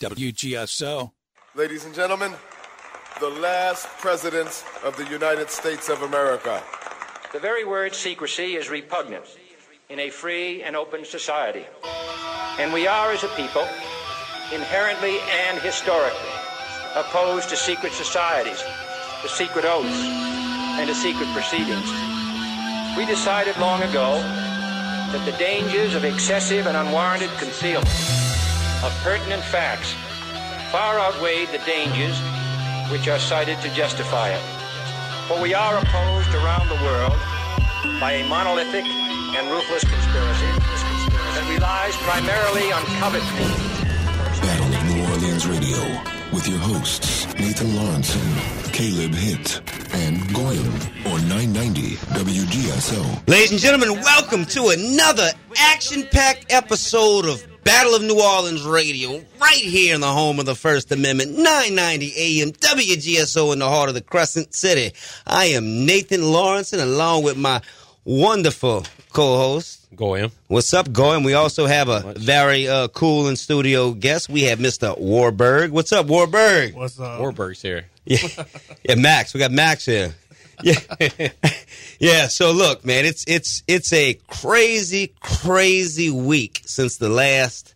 WGSO. Ladies and gentlemen, the last president of the United States of America. The very word secrecy is repugnant in a free and open society. And we are, as a people, inherently and historically opposed to secret societies, to secret oaths, and to secret proceedings. We decided long ago that the dangers of excessive and unwarranted concealment of pertinent facts far outweighed the dangers which are cited to justify it. For we are opposed around the world by a monolithic and ruthless conspiracy that relies primarily on covert means. Battle of New Orleans Radio with your hosts Nathan Lawrenson, Caleb Hitt, and Goyam on 990 WGSO. Ladies and gentlemen, welcome to another action-packed episode of Battle of New Orleans Radio, right here in the home of the First Amendment, 990 AM, WGSO in the heart of the Crescent City. I am Nathan Lawrence, and along with my wonderful co-host, Goyam. What's up, Goyam? We also have a very uh, cool in studio guest. We have Mr. Warburg. What's up, Warburg? What's up? Warburg's here. Yeah, yeah, Max. We got Max here. Yeah, yeah. So look, man, it's it's it's a crazy, crazy week since the last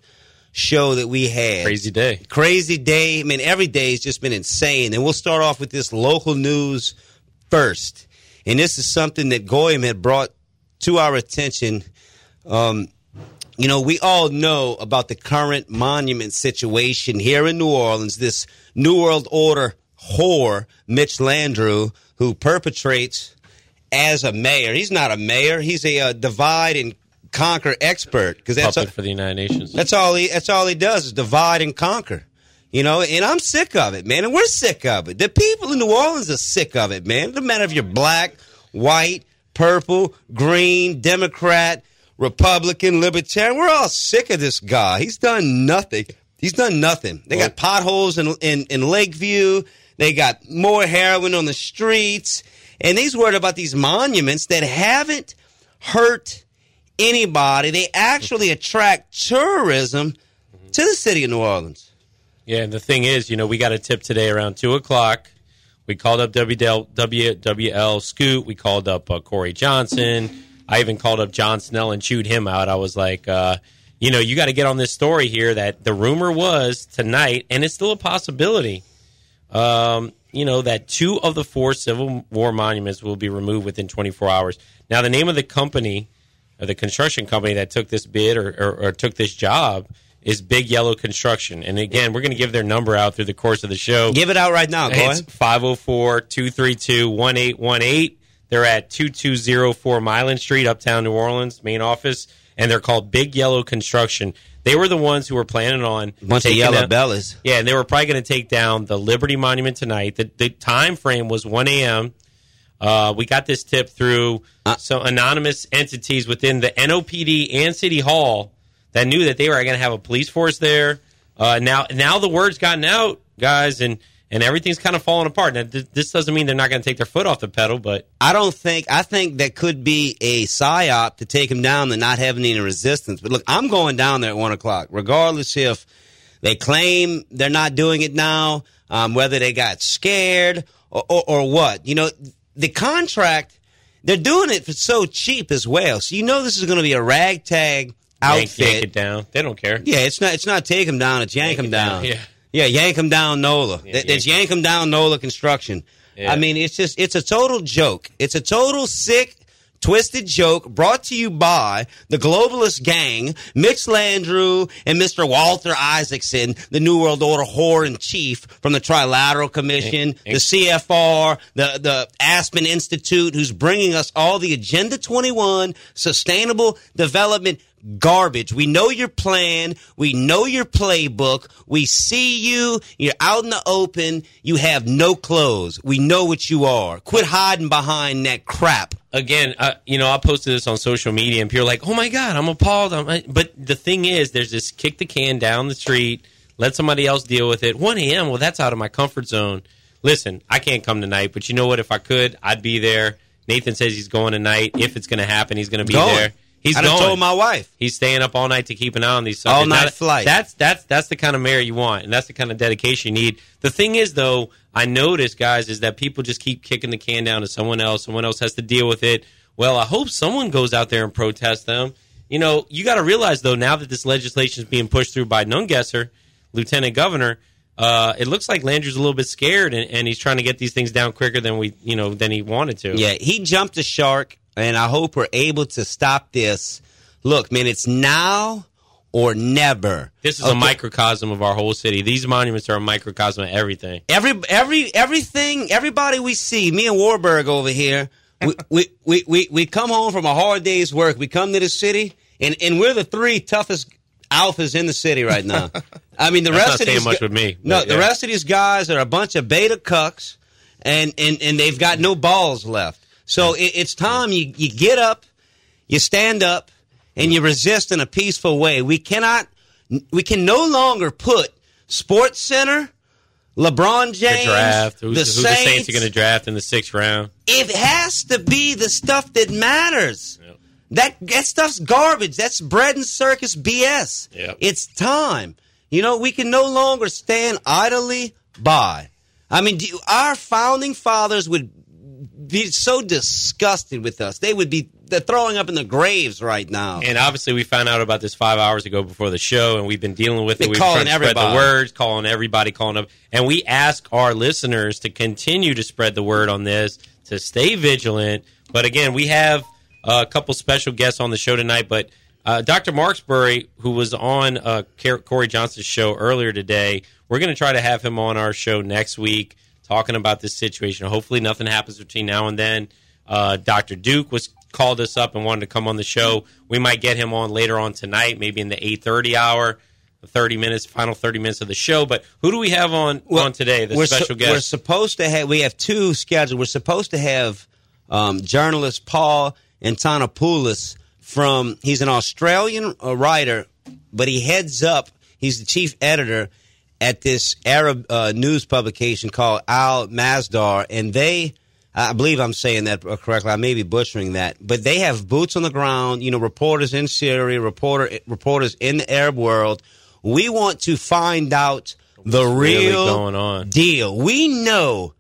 show that we had. Crazy day. Crazy day. I mean, every day has just been insane. And we'll start off with this local news first. And this is something that Goyam had brought to our attention. Um, you know, we all know about the current monument situation here in New Orleans, this New World Order whore, Mitch Landrieu, who perpetrates as a mayor. He's not a mayor. He's a uh, divide and conquer expert because that's Puppet a, for the United Nations. that's all he that's all he does is divide and conquer. You know, and I'm sick of it, man. And we're sick of it. The people in New Orleans are sick of it, man. It doesn't matter if you're black, white, purple, green, Democrat, Republican, Libertarian. We're all sick of this guy. He's done nothing. He's done nothing. They got potholes in, in, in Lakeview. They got more heroin on the streets. And he's worried about these monuments that haven't hurt anybody. They actually attract tourism to the city of New Orleans. Yeah, and the thing is, you know, we got a tip today around 2 o'clock. We called up WDL, WWL Scoot. We called up uh, Corey Johnson. I even called up John Snell and chewed him out. I was like, uh, you know, you got to get on this story here that the rumor was tonight, and it's still a possibility, um, you know, that two of the four Civil War monuments will be removed within 24 hours. Now, the name of the company, or the construction company that took this bid or, or, or took this job, is Big Yellow Construction. And again, we're going to give their number out through the course of the show. Give it out right now, go It's ahead. 504 232 1818. They're at 2204 Milan Street, Uptown New Orleans, main office. And they're called Big Yellow Construction. They were the ones who were planning on Bunch of yellow down- bellas. Yeah, and they were probably going to take down the Liberty Monument tonight. The, the time frame was 1 a.m. Uh, we got this tip through Uh. some anonymous entities within the NOPD and City Hall that knew that they were going to have a police force there. Uh, now, now the word's gotten out, guys, and and everything's kind of falling apart. Now, th- this doesn't mean they're not going to take their foot off the pedal, but I don't think I think that could be a psyop to take him down and not having any resistance. But look, I'm going down there at one o'clock, regardless if they claim they're not doing it now, um, whether they got scared or, or, or what. You know, the contract they're doing it for so cheap as well. So you know this is going to be a ragtag yank, outfit. yank it down. They don't care. Yeah, it's not. It's not take them down. It's yank, Yank it down. down, yeah. Yeah, yank them down. Nola. Yeah, It's yank- yank him down. Nola Construction. Yeah. I mean, it's just. It's a total joke. It's a total sick, twisted joke brought to you by the globalist gang, Mitch Landrieu and Mr. Walter Isaacson, the New World Order whore in chief from the Trilateral Commission, the CFR, the the Aspen Institute, who's bringing us all the Agenda 21 sustainable development garbage. We know your plan. We know your playbook. We see you. You're out in the open. You have no clothes. We know what you are. Quit hiding behind that crap. again, uh, you know, I posted this on social media, and people are like, "Oh my god, I'm appalled." I'm, but the thing is, there's this kick the can down the street, let somebody else deal with it. 1 a.m. Well, that's out of my comfort zone. Listen, I can't come tonight, but you know what? If I could, I'd be there. Nathan says he's going tonight. If it's going to happen, he's going to be Going. there. He's I going. told my wife. He's staying up all night to keep an eye on these suckers. All night Now, flight. That's that's that's the kind of mayor you want, and that's the kind of dedication you need. The thing is, though, I notice, guys, is that people just keep kicking the can down to someone else. Someone else has to deal with it. Well, I hope someone goes out there and protests them. You know, you got to realize though, now that this legislation is being pushed through by Nungesser, Lieutenant Governor, uh, it looks like Landry's a little bit scared, and, and he's trying to get these things down quicker than we, you know, than he wanted to. Yeah, he jumped the shark, and I hope we're able to stop this. Look, man, it's now or never. This is a microcosm of our whole city. These monuments are a microcosm of everything. Every every everything everybody we see, me and Warburg over here, we, we, we, we, we come home from a hard day's work. We come to the city, and, and we're the three toughest alphas in the city right now. I mean, the That's rest not of saying these much gu- with me, No, but the rest of these guys are a bunch of beta cucks, and and, and they've got no balls left. So it, it's time you you get up, you stand up, and you resist in a peaceful way. We cannot, we can no longer put Sports Center. LeBron The James, draft. Who's, the, who the Saints Saints, are going to draft in the sixth round? it has to be the stuff that matters. Yep. That that stuff's garbage. That's bread and circus BS. Yep. It's time. You know, we can no longer stand idly by. I mean, do you- our founding fathers would be so disgusted with us. They would be they're throwing up in the graves right now. And obviously, we found out about this five hours ago before the show, and we've been dealing with it. We've calling spread the words, calling everybody, calling up, and we ask our listeners to continue to spread the word on this, to stay vigilant. But again, we have a couple special guests on the show tonight. But uh, Dr. Marksbury, who was on uh, Corey Johnson's show earlier today, we're going to try to have him on our show next week talking about this situation. Hopefully, nothing happens between now and then. Uh, Dr. Duke was called us up and wanted to come on the show. We might get him on later on tonight, maybe in the eight thirty hour, the thirty minutes, final thirty minutes of the show. But who do we have on on today? The special su- We're supposed to have. We have two scheduled. We're supposed to have um, journalist Paul Antonopoulos from. He's an Australian uh, writer, but he heads up. He's the chief editor at this Arab uh, news publication called Al Masdar, and they. I believe I'm saying that correctly. I may be butchering that, but they have boots on the ground. You know, reporters in Syria, reporter reporters in the Arab world. We want to find out the really real going on? deal. We know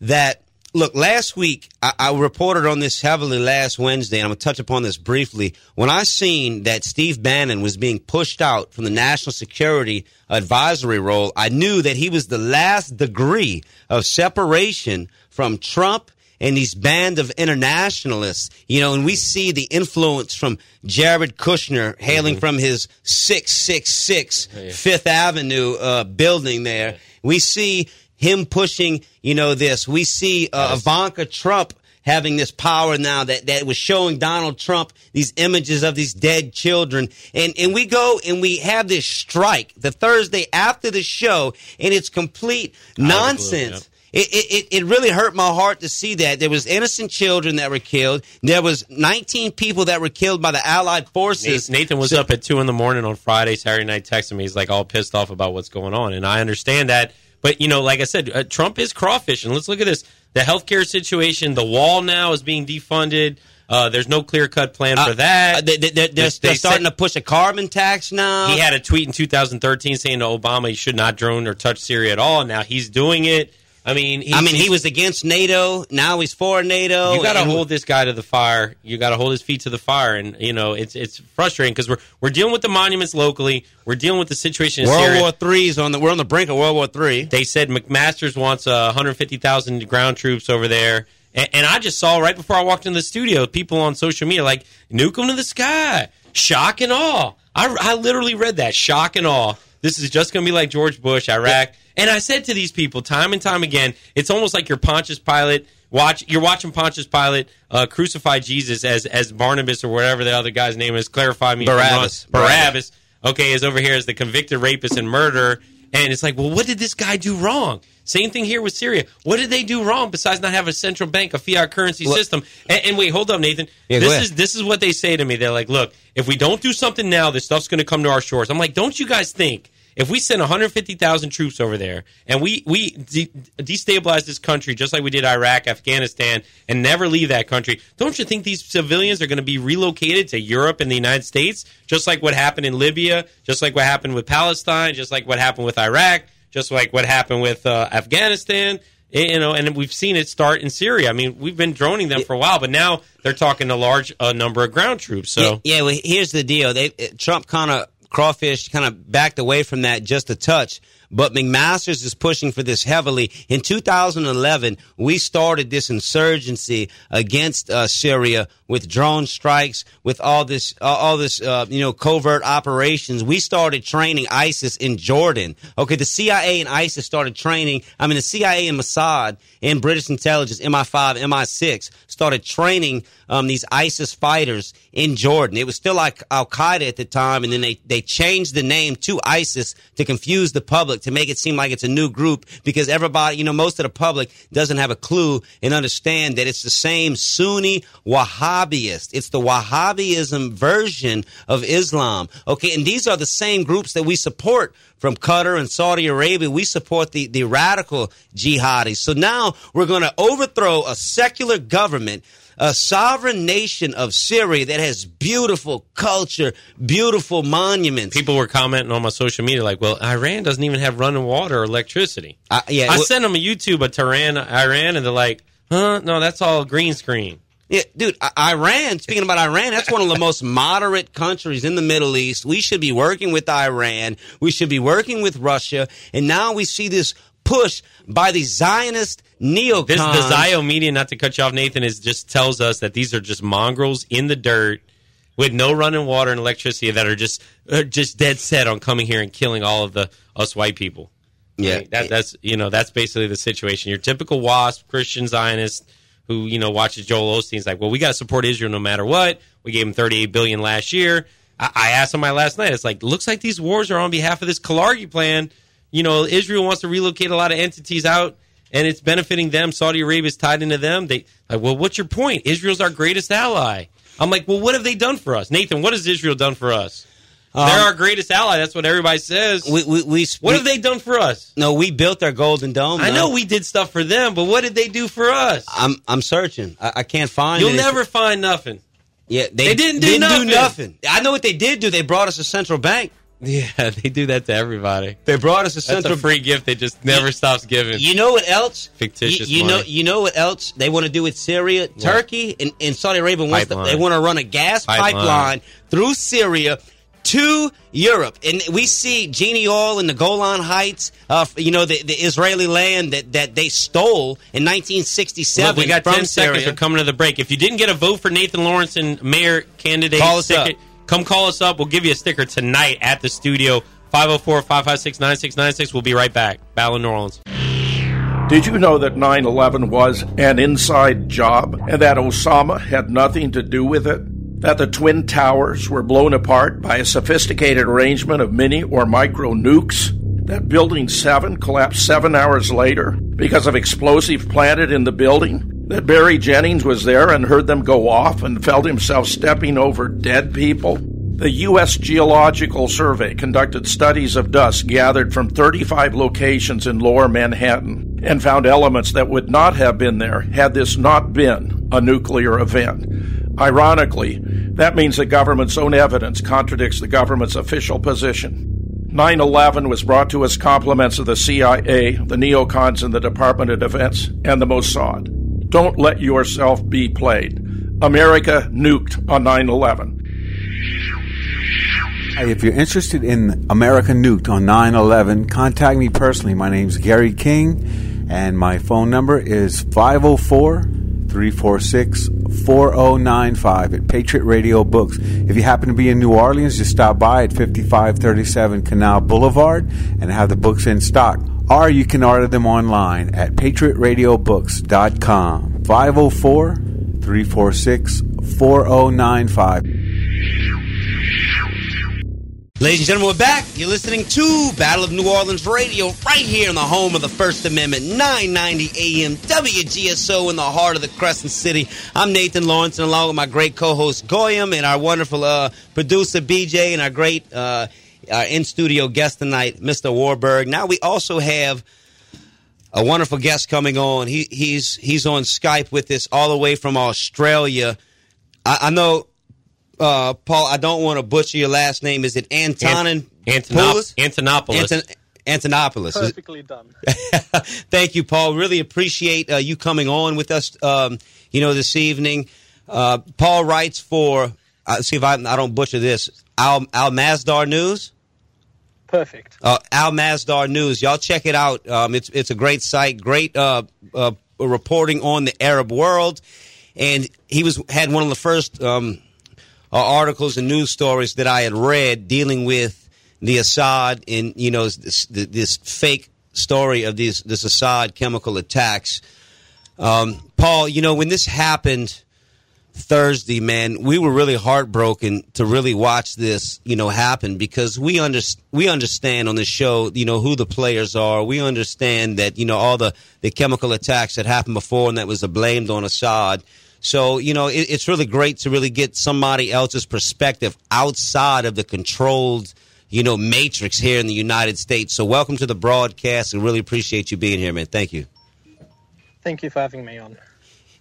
that. Look, last week I, I reported on this heavily last Wednesday, and I'm gonna touch upon this briefly. When I seen that Steve Bannon was being pushed out from the National Security Advisory role, I knew that he was the last degree of separation from Trump and these band of internationalists, you know, and we see the influence from Jared Kushner hailing from his 666 Fifth Avenue uh, building there. We see him pushing, you know, this. We see uh, Ivanka Trump having this power now that, that was showing Donald Trump these images of these dead children. And, and we go and we have this strike the Thursday after the show, and it's complete nonsense. It, it, it- it really hurt my heart to see that. There was innocent children that were killed. There was 19 people that were killed by the Allied forces. Nathan was up at two in the morning on Friday, Saturday night, texting me. He's like all pissed off about what's going on, and I understand that. But you know, like I said, uh, Trump is crawfishing. Let's look at this: the healthcare situation. The wall now is being defunded. Uh, there's no clear cut plan for that. Uh, they, they, they're, they're, They- starting said- to push a carbon tax now. He had a tweet in 2013 saying to Obama he should not drone or touch Syria at all. Now he's doing it. I mean, he's, I mean, he was against NATO. Now he's for NATO. You got to hold this guy to the fire. You got to hold his feet to the fire, and you know it's it's frustrating because we're we're dealing with the monuments locally. We're dealing with the situation in World Syria. War Three's on the. We're on the brink of World War Three. They said McMaster's wants uh, 150,000 ground troops over there. And, and I just saw right before I walked in the studio, people on social media like, nuke them to the sky. Shock and awe. I, I literally read that. Shock and awe. This is just going to be like George Bush, Iraq. And I said to these people time and time again, it's almost like you're Pontius Pilate. Watch, you're watching Pontius Pilate uh, crucify Jesus as as Barnabas or whatever the other guy's name is. Clarify me. Barabbas. Barabbas. Okay, is over here as the convicted rapist and murderer. And it's like, well, what did this guy do wrong? Same thing here with Syria. What did they do wrong besides not have a central bank, a fiat currency Look- system? And, and wait, hold up, Nathan. Yeah, this is this is what they say to me. They're like, look, if we don't do something now, this stuff's going to come to our shores. I'm like, don't you guys think If we send 150,000 troops over there and we we de- destabilize this country just like we did Iraq, Afghanistan, and never leave that country, don't you think these civilians are going to be relocated to Europe and the United States, just like what happened in Libya, just like what happened with Palestine, just like what happened with Iraq, just like what happened with uh, Afghanistan? you know, and we've seen it start in Syria. I mean, we've been droning them for a while, but now they're talking a large uh, number of ground troops. So yeah, yeah well, here's the deal: they Trump kind of crawfish kind of backed away from that just a touch but McMaster's is pushing for this heavily. In 2011, we started this insurgency against uh, Syria with drone strikes, with all this, uh, all this, uh, you know, covert operations. We started training ISIS in Jordan. Okay, the CIA and ISIS started training. I mean, the CIA and Mossad and British intelligence, MI5, MI6, started training um, these ISIS fighters in Jordan. It was still like Al Qaeda at the time, and then they they changed the name to ISIS to confuse the public to make it seem like it's a new group because everybody, you know, most of the public doesn't have a clue and understand that it's the same Sunni Wahhabist. It's the Wahhabism version of Islam. Okay. And these are the same groups that we support from Qatar and Saudi Arabia. We support the, the radical jihadis. So now we're going to overthrow a secular government a sovereign nation of Syria that has beautiful culture, beautiful monuments. People were commenting on my social media like, "Well, Iran doesn't even have running water or electricity." Uh, yeah, I well, sent them a YouTube of Tehran, Iran, and they're like, "Huh? No, that's all green screen." Yeah, dude, Iran, speaking about Iran, that's one of the most moderate countries in the Middle East. We should be working with Iran. We should be working with Russia. And now we see this push by the Zionist neocons. This, the Zio media, not to cut you off, Nathan, is just tells us that these are just mongrels in the dirt with no running water and electricity that are just uh, just dead set on coming here and killing all of the us white people. Yeah, right? that, that's you know that's basically the situation. Your typical WASP Christian Zionist who you know watches Joel Osteen's like, well, we got to support Israel no matter what. We gave him 38 billion last year. I, I asked him my last night. It's like looks like these wars are on behalf of this Kalergi plan you know, Israel wants to relocate a lot of entities out and it's benefiting them. Saudi Arabia is tied into them. They like, well, what's your point? Israel's our greatest ally. I'm like, well, what have they done for us, Nathan? What has Israel done for us? Um, They're our greatest ally. That's what everybody says. We, we, we what we, have they done for us? No, we built our golden dome. I know we did stuff for them, but what did they do for us? I'm I'm searching. I, I can't find. You'll never find nothing. Yeah, they, they didn't, do, didn't nothing. do nothing. I know what they did do. They brought us a central bank. Yeah, they do that to everybody. They brought us a That's a free gift. They just never you, stops giving. You know what else? Fictitious. You, you know. You know what else they want to do with Syria, what? Turkey, and, and, Saudi Arabia. Wants to, they want to run a gas pipeline. pipeline through Syria to Europe. And we see Genie Oil in the Golan Heights, uh, you know, the, the Israeli land that, that they stole in 1967. Look, we got 10 Syria. seconds. We're coming to the break. If you didn't get a vote for Nathan Lawrence and mayor candidate, call us up. Come call us up. We'll give you a sticker tonight at the studio. 504 556 9696. We'll be right back. Battle in New Orleans. Did you know that 9 11 was an inside job and that Osama had nothing to do with it? That the Twin Towers were blown apart by a sophisticated arrangement of mini or micro nukes? That Building 7 collapsed seven hours later because of explosive planted in the building? That Barry Jennings was there and heard them go off and felt himself stepping over dead people? The U.S. Geological Survey conducted studies of dust gathered from 35 locations in lower Manhattan and found elements that would not have been there had this not been a nuclear event. Ironically, that means the government's own evidence contradicts the government's official position. 9 11 was brought to us compliments of the CIA, the neocons in the Department of Defense, and the Mossad. Don't let yourself be played. America nuked on 9 11. If you're interested in America Nuked on 9 11, contact me personally. My name's Gary King, and my phone number is 504 346 4095 at Patriot Radio Books. If you happen to be in New Orleans, just stop by at 5537 Canal Boulevard and have the books in stock or you can order them online at patriotradiobooks.com 504 346 4095. Ladies and gentlemen, we're back. You're listening to Battle of New Orleans Radio right here in the home of the First Amendment, 990 AM, WGSO in the heart of the Crescent City. I'm Nathan Lawrence, and along with my great co-host Goyam and our wonderful uh, producer BJ and our great uh, our in studio guest tonight, Mr. Warburg. Now we also have a wonderful guest coming on. He, he's he's on Skype with us all the way from Australia. I, I know, uh, Paul. I don't want to butcher your last name. Is it Antonin? Antonop- Antonopoulos. Anton- Antonopoulos. Perfectly done. Thank you, Paul. Really appreciate uh, you coming on with us. Um, you know, this evening. Uh, Paul writes for. Uh, see if I, I don't butcher this. Al Al Masdar News. Perfect. Uh, Al Masdar News. Y'all check it out. Um, it's it's a great site. Great uh, uh, reporting on the Arab world, and he was had one of the first um, uh, articles and news stories that I had read dealing with the Assad and you know this, this fake story of these this Assad chemical attacks. Um, Paul, you know when this happened Thursday, man, we were really heartbroken to really watch this, you know, happen because we under, we understand on the show, you know, who the players are. We understand that, you know, all the, the chemical attacks that happened before and that was blamed on Assad. So, you know, it, it's really great to really get somebody else's perspective outside of the controlled, you know, matrix here in the United States. So welcome to the broadcast and really appreciate you being here, man. Thank you. Thank you for having me on.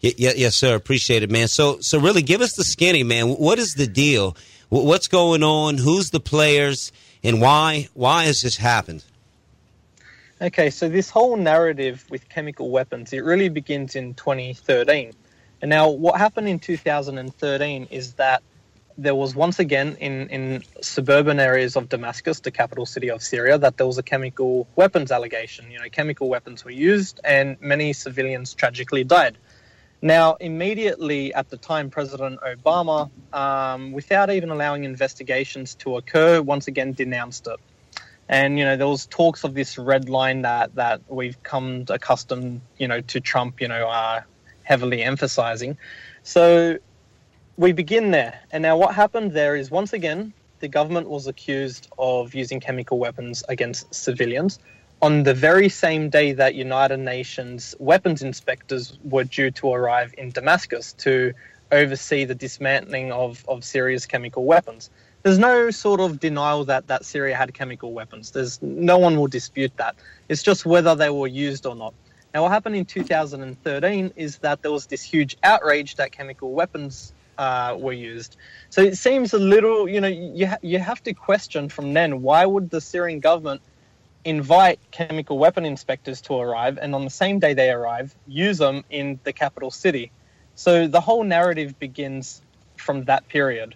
Yeah, yeah, yes, sir. Appreciate it, man. So, so really, give us the skinny, man. What is the deal? What's going on? Who's the players, and why? Why has this happened? Okay, so this whole narrative with chemical weapons it really begins in 2013, and now what happened in 2013 is that there was once again in in suburban areas of Damascus, the capital city of Syria, that there was a chemical weapons allegation. You know, chemical weapons were used, and many civilians tragically died. Now, immediately at the time, President Obama, um, without even allowing investigations to occur, once again denounced it. And you know there was talks of this red line that that we've come accustomed, you know, to Trump, you know, uh, heavily emphasizing. So we begin there, and now what happened there is once again the government was accused of using chemical weapons against civilians on the very same day that United Nations weapons inspectors were due to arrive in Damascus to oversee the dismantling of, of Syria's chemical weapons. There's no sort of denial that, that Syria had chemical weapons. There's no one will dispute that. It's just whether they were used or not. Now, what happened in 2013 is that there was this huge outrage that chemical weapons uh, were used. So it seems a little, you know, you ha- you have to question from then why would the Syrian government invite chemical weapon inspectors to arrive, and on the same day they arrive, use them in the capital city. So the whole narrative begins from that period.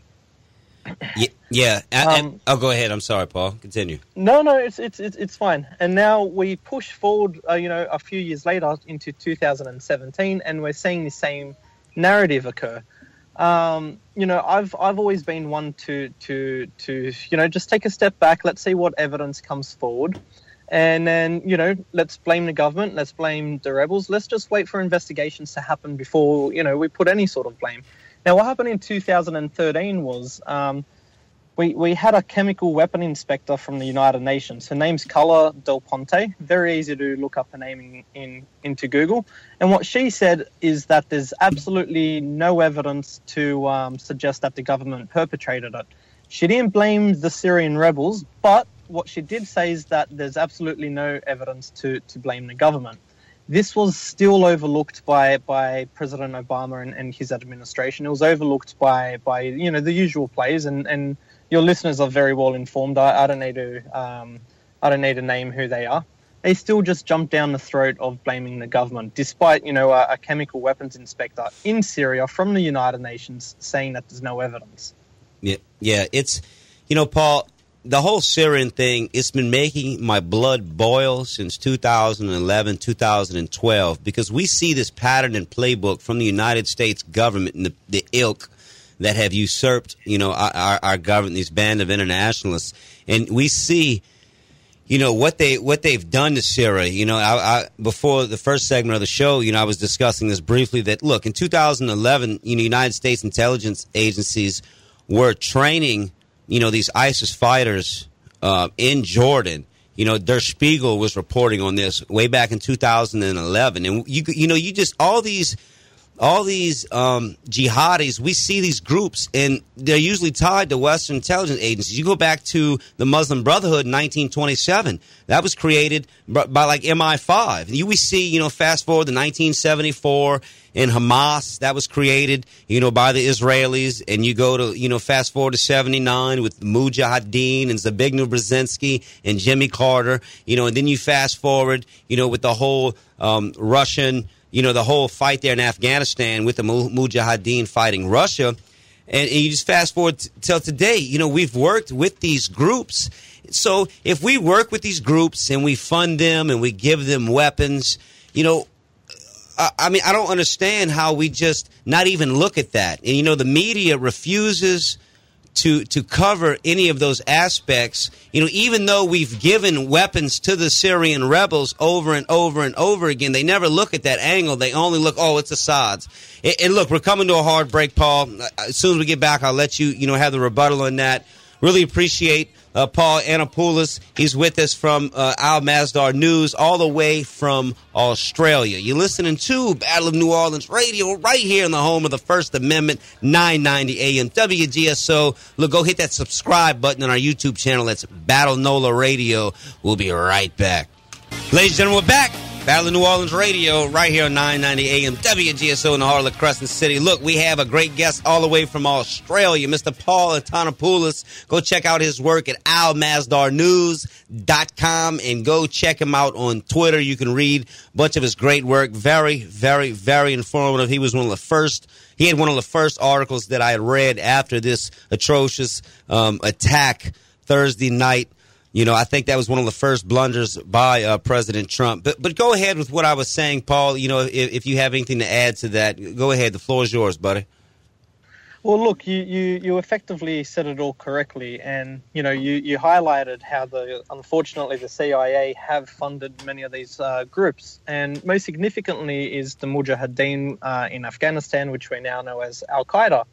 Yeah, yeah. Um, and, oh, go ahead. I'm sorry, Paul. Continue. No, no, it's it's it's, it's fine. And now we push forward, uh, you know, a few years later into 2017, and we're seeing the same narrative occur. Um, you know, I've I've always been one to to to you know just take a step back. Let's see what evidence comes forward, and then you know let's blame the government. Let's blame the rebels. Let's just wait for investigations to happen before you know we put any sort of blame. Now, what happened in 2013 was um, we we had a chemical weapon inspector from the United Nations. Her name's Carla Del Ponte. Very easy to look up her name in, in into Google. And what she said is that there's absolutely no evidence to um, suggest that the government perpetrated it. She didn't blame the Syrian rebels, but what she did say is that there's absolutely no evidence to, to blame the government. This was still overlooked by, by President Obama and, and his administration. It was overlooked by, by you know the usual players, and, and your listeners are very well informed. I, I don't need to um, I don't need to name who they are. They still just jump down the throat of blaming the government, despite you know a, a chemical weapons inspector in Syria from the United Nations saying that there's no evidence. Yeah, yeah. It's you know, Paul. The whole Syrian thing, it's been making my blood boil since 2011, 2012, because we see this pattern and playbook from the United States government and the, the ilk that have usurped, you know, our, our government, these band of internationalists, and we see, you know, what they what they've done to Syria. You know, I, I, before the first segment of the show, you know, I was discussing this briefly. That look, in 2011, you know, United States intelligence agencies were training, you know, these ISIS fighters uh, in Jordan. You know, Der Spiegel was reporting on this way back in 2011, and you you know, you just all these all these um, jihadis, we see these groups, and they're usually tied to Western intelligence agencies. You go back to the Muslim Brotherhood in 1927. That was created by, by like MI5. You we see, you know, fast forward to 1974 in Hamas that was created, you know, by the Israelis, and you go to, you know, fast forward to 79 with Mujahideen and Zbigniew Brzezinski and Jimmy Carter, you know, and then you fast forward, you know, with the whole um, Russian you know, the whole fight there in Afghanistan with the Mujahideen fighting Russia. And, you just fast forward t- till today, you know, we've worked with these groups. So if we work with these groups and we fund them and we give them weapons, you know, I, I mean, I don't understand how we just not even look at that. And, you know, the media refuses to to cover any of those aspects. You know, even though we've given weapons to the Syrian rebels over and over and over again, they never look at that angle. They only look, oh, it's Assad's. And, and look, we're coming to a hard break, Paul. Uh, as soon as we get back, I'll let you you know have the rebuttal on that. Really appreciate uh, Paul Anapoulos. He's with us from uh, Al Masdar News, all the way from Australia. You're listening to Battle of New Orleans Radio right here in the home of the First Amendment, 990 AM WGSO. Look, go hit that subscribe button on our YouTube channel. That's Battle NOLA Radio. We'll be right back. Ladies and gentlemen, we're back. Battle of New Orleans Radio, right here on 990 AM WGSO in the heart of Crescent City. Look, we have a great guest all the way from Australia, Mr. Paul Antonopoulos. Go check out his work at almasdarnews.com and go check him out on Twitter. You can read a bunch of his great work. Very, very, very informative. He was one of the first he had one of the first articles that I had read after this atrocious um, attack Thursday night you know, I think that was one of the first blunders by uh, President Trump. But but go ahead with what I was saying, Paul. You know, if, if you have anything to add to that, go ahead. The floor is yours, buddy. Well, look, you, you, you effectively said it all correctly, and you know you, you highlighted how the unfortunately the CIA have funded many of these uh, groups, and most significantly is the Mujahideen uh, in Afghanistan, which we now know as Al Qaeda.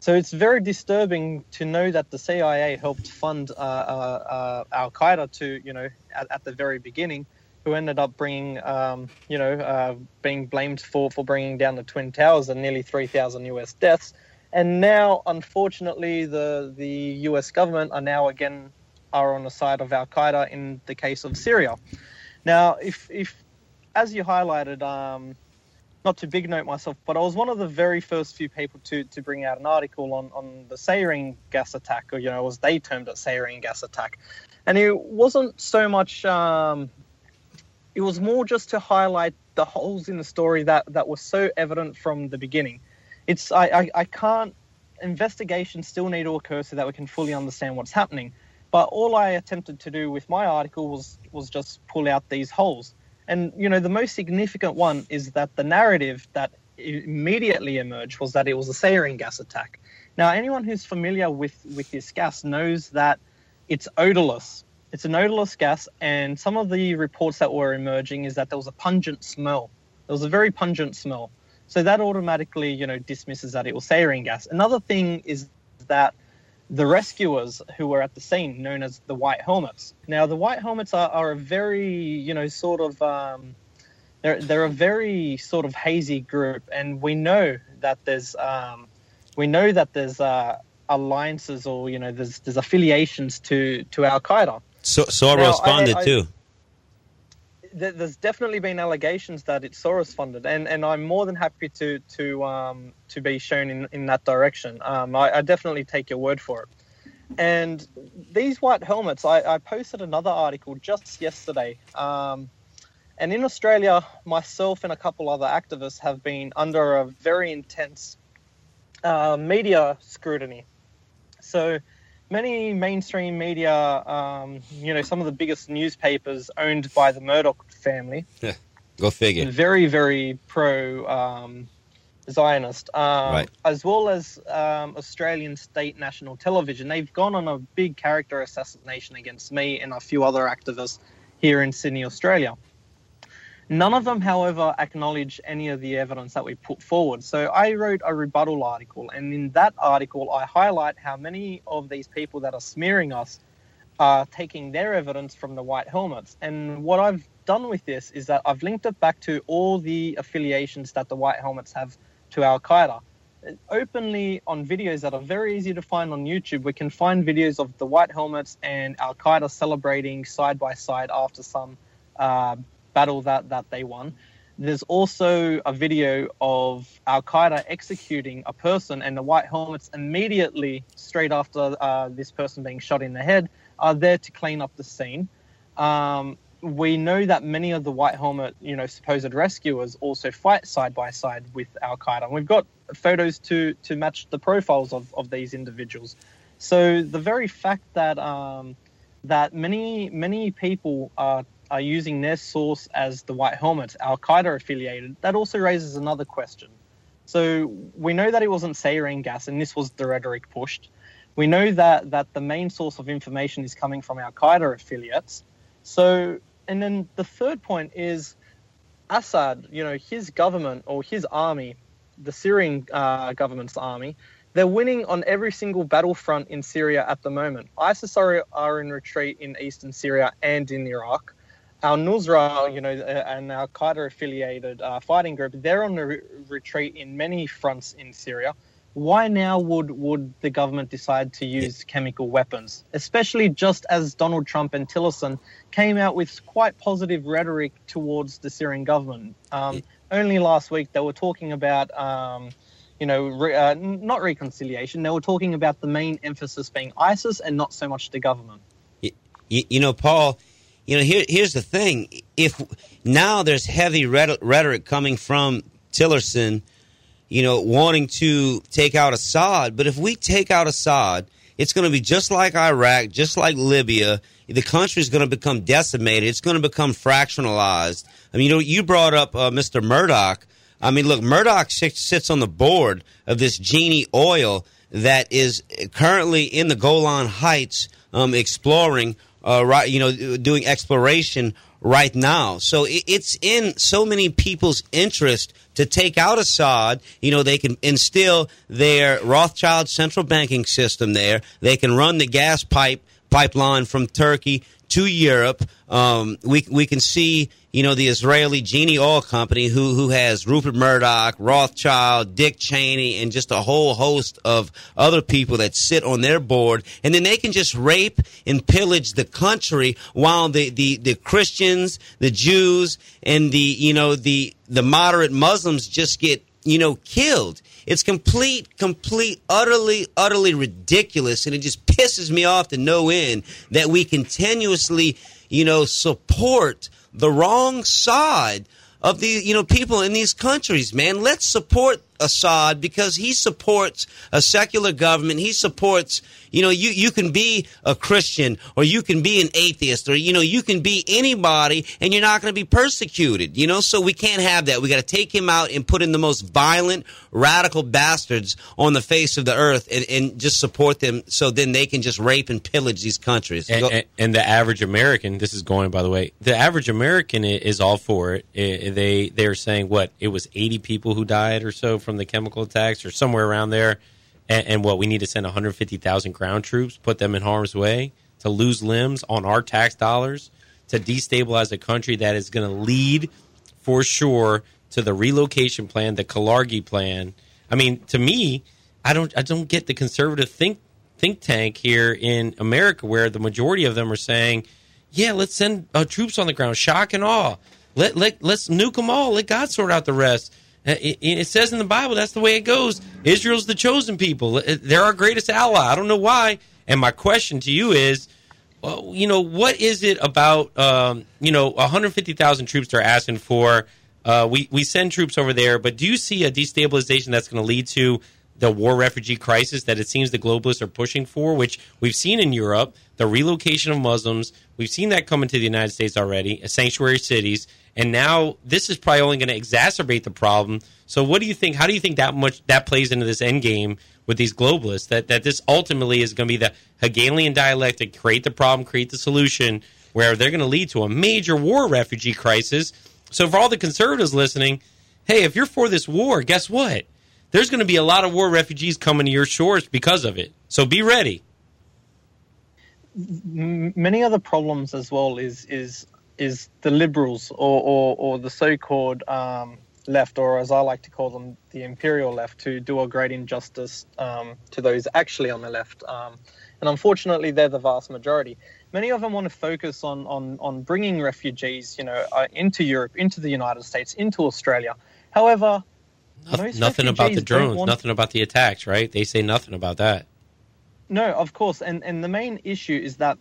So it's very disturbing to know that the CIA helped fund uh, uh, uh Al Qaeda to, you know, at, at, the very beginning, who ended up bringing, um, you know, uh, being blamed for, for bringing down the Twin Towers and nearly 3,000 US deaths. And now, unfortunately, the, the US government are now again are on the side of Al Qaeda in the case of Syria. Now, if, if as you highlighted, um, not to big note myself, but I was one of the very first few people to, to bring out an article on, on the sarin gas attack, or, you know, as they termed it, sarin gas attack. And it wasn't so much, um, it was more just to highlight the holes in the story that, that were so evident from the beginning. It's, I, I, I can't, investigations still need to occur so that we can fully understand what's happening. But all I attempted to do with my article was, was just pull out these holes and you know, the most significant one is that the narrative that immediately emerged was that it was a sarin gas attack. Now, anyone who's familiar with with this gas knows that it's odorless. It's an odorless gas, and some of the reports that were emerging is that there was a pungent smell. There was a very pungent smell. So that automatically, you know, dismisses that it was sarin gas. Another thing is that the rescuers who were at the scene, known as the White Helmets. Now, the White Helmets are, are a very, you know, sort of, um, they're, they're a very sort of hazy group, and we know that there's, um, we know that there's uh, alliances or you know there's there's affiliations to to Al Qaeda. So Soros funded I, I, too there's definitely been allegations that it's Soros funded, and, and I'm more than happy to to um, to be shown in, in that direction. Um, I, I, definitely take your word for it. And these white helmets, I, I posted another article just yesterday. Um, and in Australia, myself and a couple other activists have been under a very intense uh, media scrutiny. So many mainstream media, um, you know, some of the biggest newspapers owned by the Murdoch family. Yeah, go figure. Very, very pro um, Zionist, um, right. as well as um, Australian state national television. They've gone on a big character assassination against me and a few other activists here in Sydney, Australia. None of them, however, acknowledge any of the evidence that we put forward. So I wrote a rebuttal article, and in that article, I highlight how many of these people that are smearing us are taking their evidence from the white helmets. And what I've done with this is that I've linked it back to all the affiliations that the white helmets have to Al Qaeda. Openly on videos that are very easy to find on YouTube, we can find videos of the white helmets and Al Qaeda celebrating side by side after some uh, battle that, that they won. There's also a video of Al Qaeda executing a person, and the white helmets immediately, straight after uh, this person being shot in the head, are there to clean up the scene. Um, we know that many of the white helmet, you know, supposed rescuers also fight side by side with Al Qaeda. And we've got photos to to match the profiles of, of these individuals. So the very fact that um, that many many people are are using their source as the white helmets, Al Qaeda affiliated, that also raises another question. So we know that it wasn't sarin gas, and this was the rhetoric pushed. We know that that the main source of information is coming from Al Qaeda affiliates. So, and then the third point is Assad. You know, his government or his army, the Syrian uh, government's army, they're winning on every single battlefront in Syria at the moment. ISIS are, are in retreat in eastern Syria and in Iraq al Nusra, you know, uh, and Al Qaeda affiliated uh, fighting group, they're on the re- retreat in many fronts in Syria. Why now would, would the government decide to use chemical weapons, especially just as Donald Trump and Tillerson came out with quite positive rhetoric towards the Syrian government? Um, only last week they were talking about, um, you know, re- uh, not reconciliation. They were talking about the main emphasis being ISIS and not so much the government. You, you know, Paul you know, here, here's the thing. If now there's heavy rhetoric coming from Tillerson, you know, wanting to take out Assad, but if we take out Assad, it's going to be just like Iraq, just like Libya. The country is going to become decimated. It's going to become fractionalized. I mean, you know, you brought up uh, Mr. Murdoch. I mean, look, Murdoch sits on the board of this Genie Oil that is currently in the Golan Heights um, exploring uh, right, you know, doing exploration right now. So it's in so many people's interest to take out Assad. You know, they can instill their Rothschild central banking system there. They can run the gas pipe pipeline from Turkey to Europe. Um, we we can see you know the Israeli Genie Oil Company who who has Rupert Murdoch, Rothschild, Dick Cheney, and just a whole host of other people that sit on their board, and then they can just rape and pillage the country while the the, the Christians, the Jews, and the you know the the moderate Muslims just get you know killed. It's complete, complete, utterly, utterly ridiculous, and it just pisses me off to no end that we continuously, you know, support the wrong side of the you know people in these countries man. Let's support Assad because he supports a secular government. He supports, you know, you, you can be a Christian or you can be an atheist or, you know, you can be anybody and you're not going to be persecuted, you know, so we can't have that. We got to take him out and put in the most violent, radical bastards on the face of the earth and, and just support them so then they can just rape and pillage these countries. And, and, and the average American, this is going by the way, the average American is all for it. They, they're saying what, it was 80 people who died or so from the chemical attacks or somewhere around there. And, and what we need to send 150,000 ground troops, put them in harm's way to lose limbs on our tax dollars to destabilize a country that is going to lead for sure to the relocation plan, the Kalergi plan. I mean, to me, I don't I don't get the conservative think think tank here in America where the majority of them are saying, "Yeah, let's send uh, troops on the ground, shock and awe. Let let let's nuke them all. Let God sort out the rest." Uh, it, says in the Bible that's the way it goes. Israel's the chosen people. Uh, they're our greatest ally. I don't know why. And my question to you is, well, you know, what is it about, um, you know, 150,000 troops they're asking for? Uh, we, we send troops over there, but do you see a destabilization that's going to lead to the war refugee crisis that it seems the globalists are pushing for, which we've seen in Europe, the relocation of Muslims. We've seen that come into the United States already, sanctuary cities. And now this is probably only going to exacerbate the problem. So, what do you think? How do you think that much that plays into this end game with these globalists? That that this ultimately is going to be the Hegelian dialectic: create the problem, create the solution, where they're going to lead to a major war refugee crisis. So, for all the conservatives listening, hey, if you're for this war, guess what? There's going to be a lot of war refugees coming to your shores because of it. So, be ready. Many other problems as well is is is the liberals or, or, or the so-called um, left, or as I like to call them, the imperial left, to do a great injustice um, to those actually on the left. Um, and unfortunately, they're the vast majority. Many of them want to focus on on, on bringing refugees, you know, uh, into Europe, into the United States, into Australia. However, nothing, nothing about the drones, want... nothing about the attacks, right? They say nothing about that. No, of course, and and the main issue is that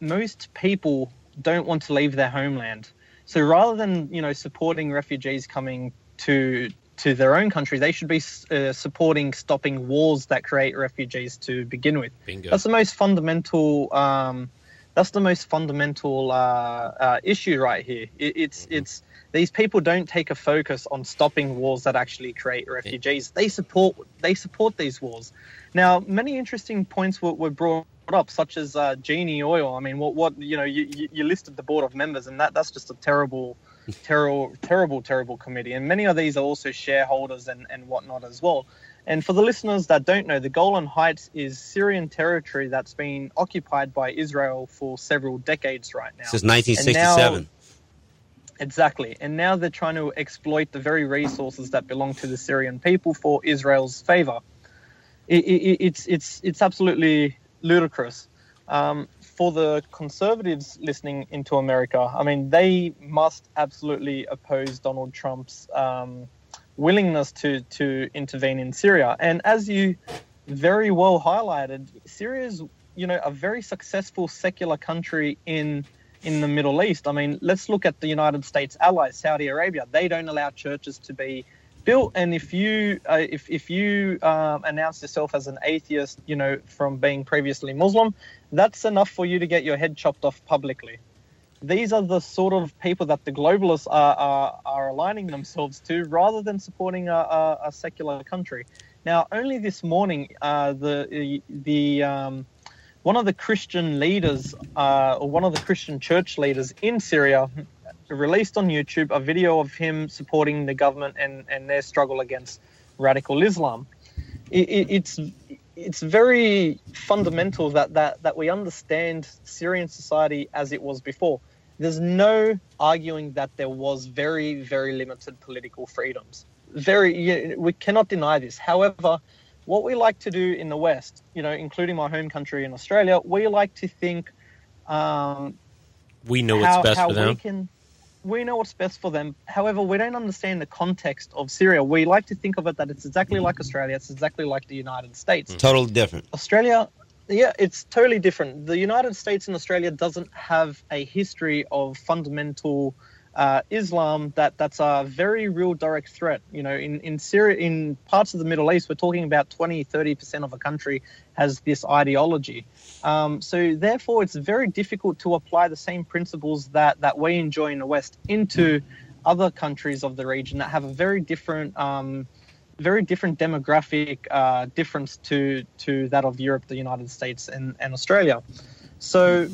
most people don't want to leave their homeland. So rather than you know supporting refugees coming to to their own country, they should be uh, supporting stopping wars that create refugees to begin with. Bingo. That's the most fundamental. Um, that's the most fundamental uh, uh, issue right here. It, it's mm-hmm. it's these people don't take a focus on stopping wars that actually create refugees. They support they support these wars. Now, many interesting points were, were brought up, such as uh, Genie Oil. I mean, what what you know, you, you listed the board of members, and that that's just a terrible, terrible, terrible, terrible committee. And many of these are also shareholders and and whatnot as well. And for the listeners that don't know, the Golan Heights is Syrian territory that's been occupied by Israel for several decades right now. Since 1967. Now, exactly. And now they're trying to exploit the very resources that belong to the Syrian people for Israel's favor. It, it, it's, it's, it's absolutely ludicrous. Um, for the conservatives listening into America, I mean, they must absolutely oppose Donald Trump's um, willingness to, to intervene in Syria. And as you very well highlighted, Syria is, you know, a very successful secular country in in the Middle East. I mean, let's look at the United States allies, Saudi Arabia. They don't allow churches to be built. And if you uh, if if you um, announce yourself as an atheist, you know, from being previously Muslim, that's enough for you to get your head chopped off publicly. These are the sort of people that the globalists are, are, are aligning themselves to rather than supporting a, a, a secular country. Now, only this morning, uh, the, the um, one of the Christian leaders, uh, or one of the Christian church leaders in Syria, released on YouTube a video of him supporting the government and, and their struggle against radical Islam. It, it, it's it's very fundamental that, that, that we understand Syrian society as it was before. There's no arguing that there was very, very limited political freedoms. Very, we cannot deny this. However, what we like to do in the West, you know, including my home country in Australia, we like to think um, we know what's how, best how for them. Can, we know what's best for them. However, we don't understand the context of Syria. We like to think of it that it's exactly like Australia. It's exactly like the United States. Mm-hmm. Totally different. Australia, yeah, it's totally different. The United States and Australia doesn't have a history of fundamental uh, Islam that that's a very real direct threat. You know, in in Syria, in parts of the Middle East, we're talking about 20, 30 percent of a country has this ideology. Um, so therefore, it's very difficult to apply the same principles that that we enjoy in the West into other countries of the region that have a very different. Um, very different demographic uh, difference to to that of Europe, the United States, and, and Australia. So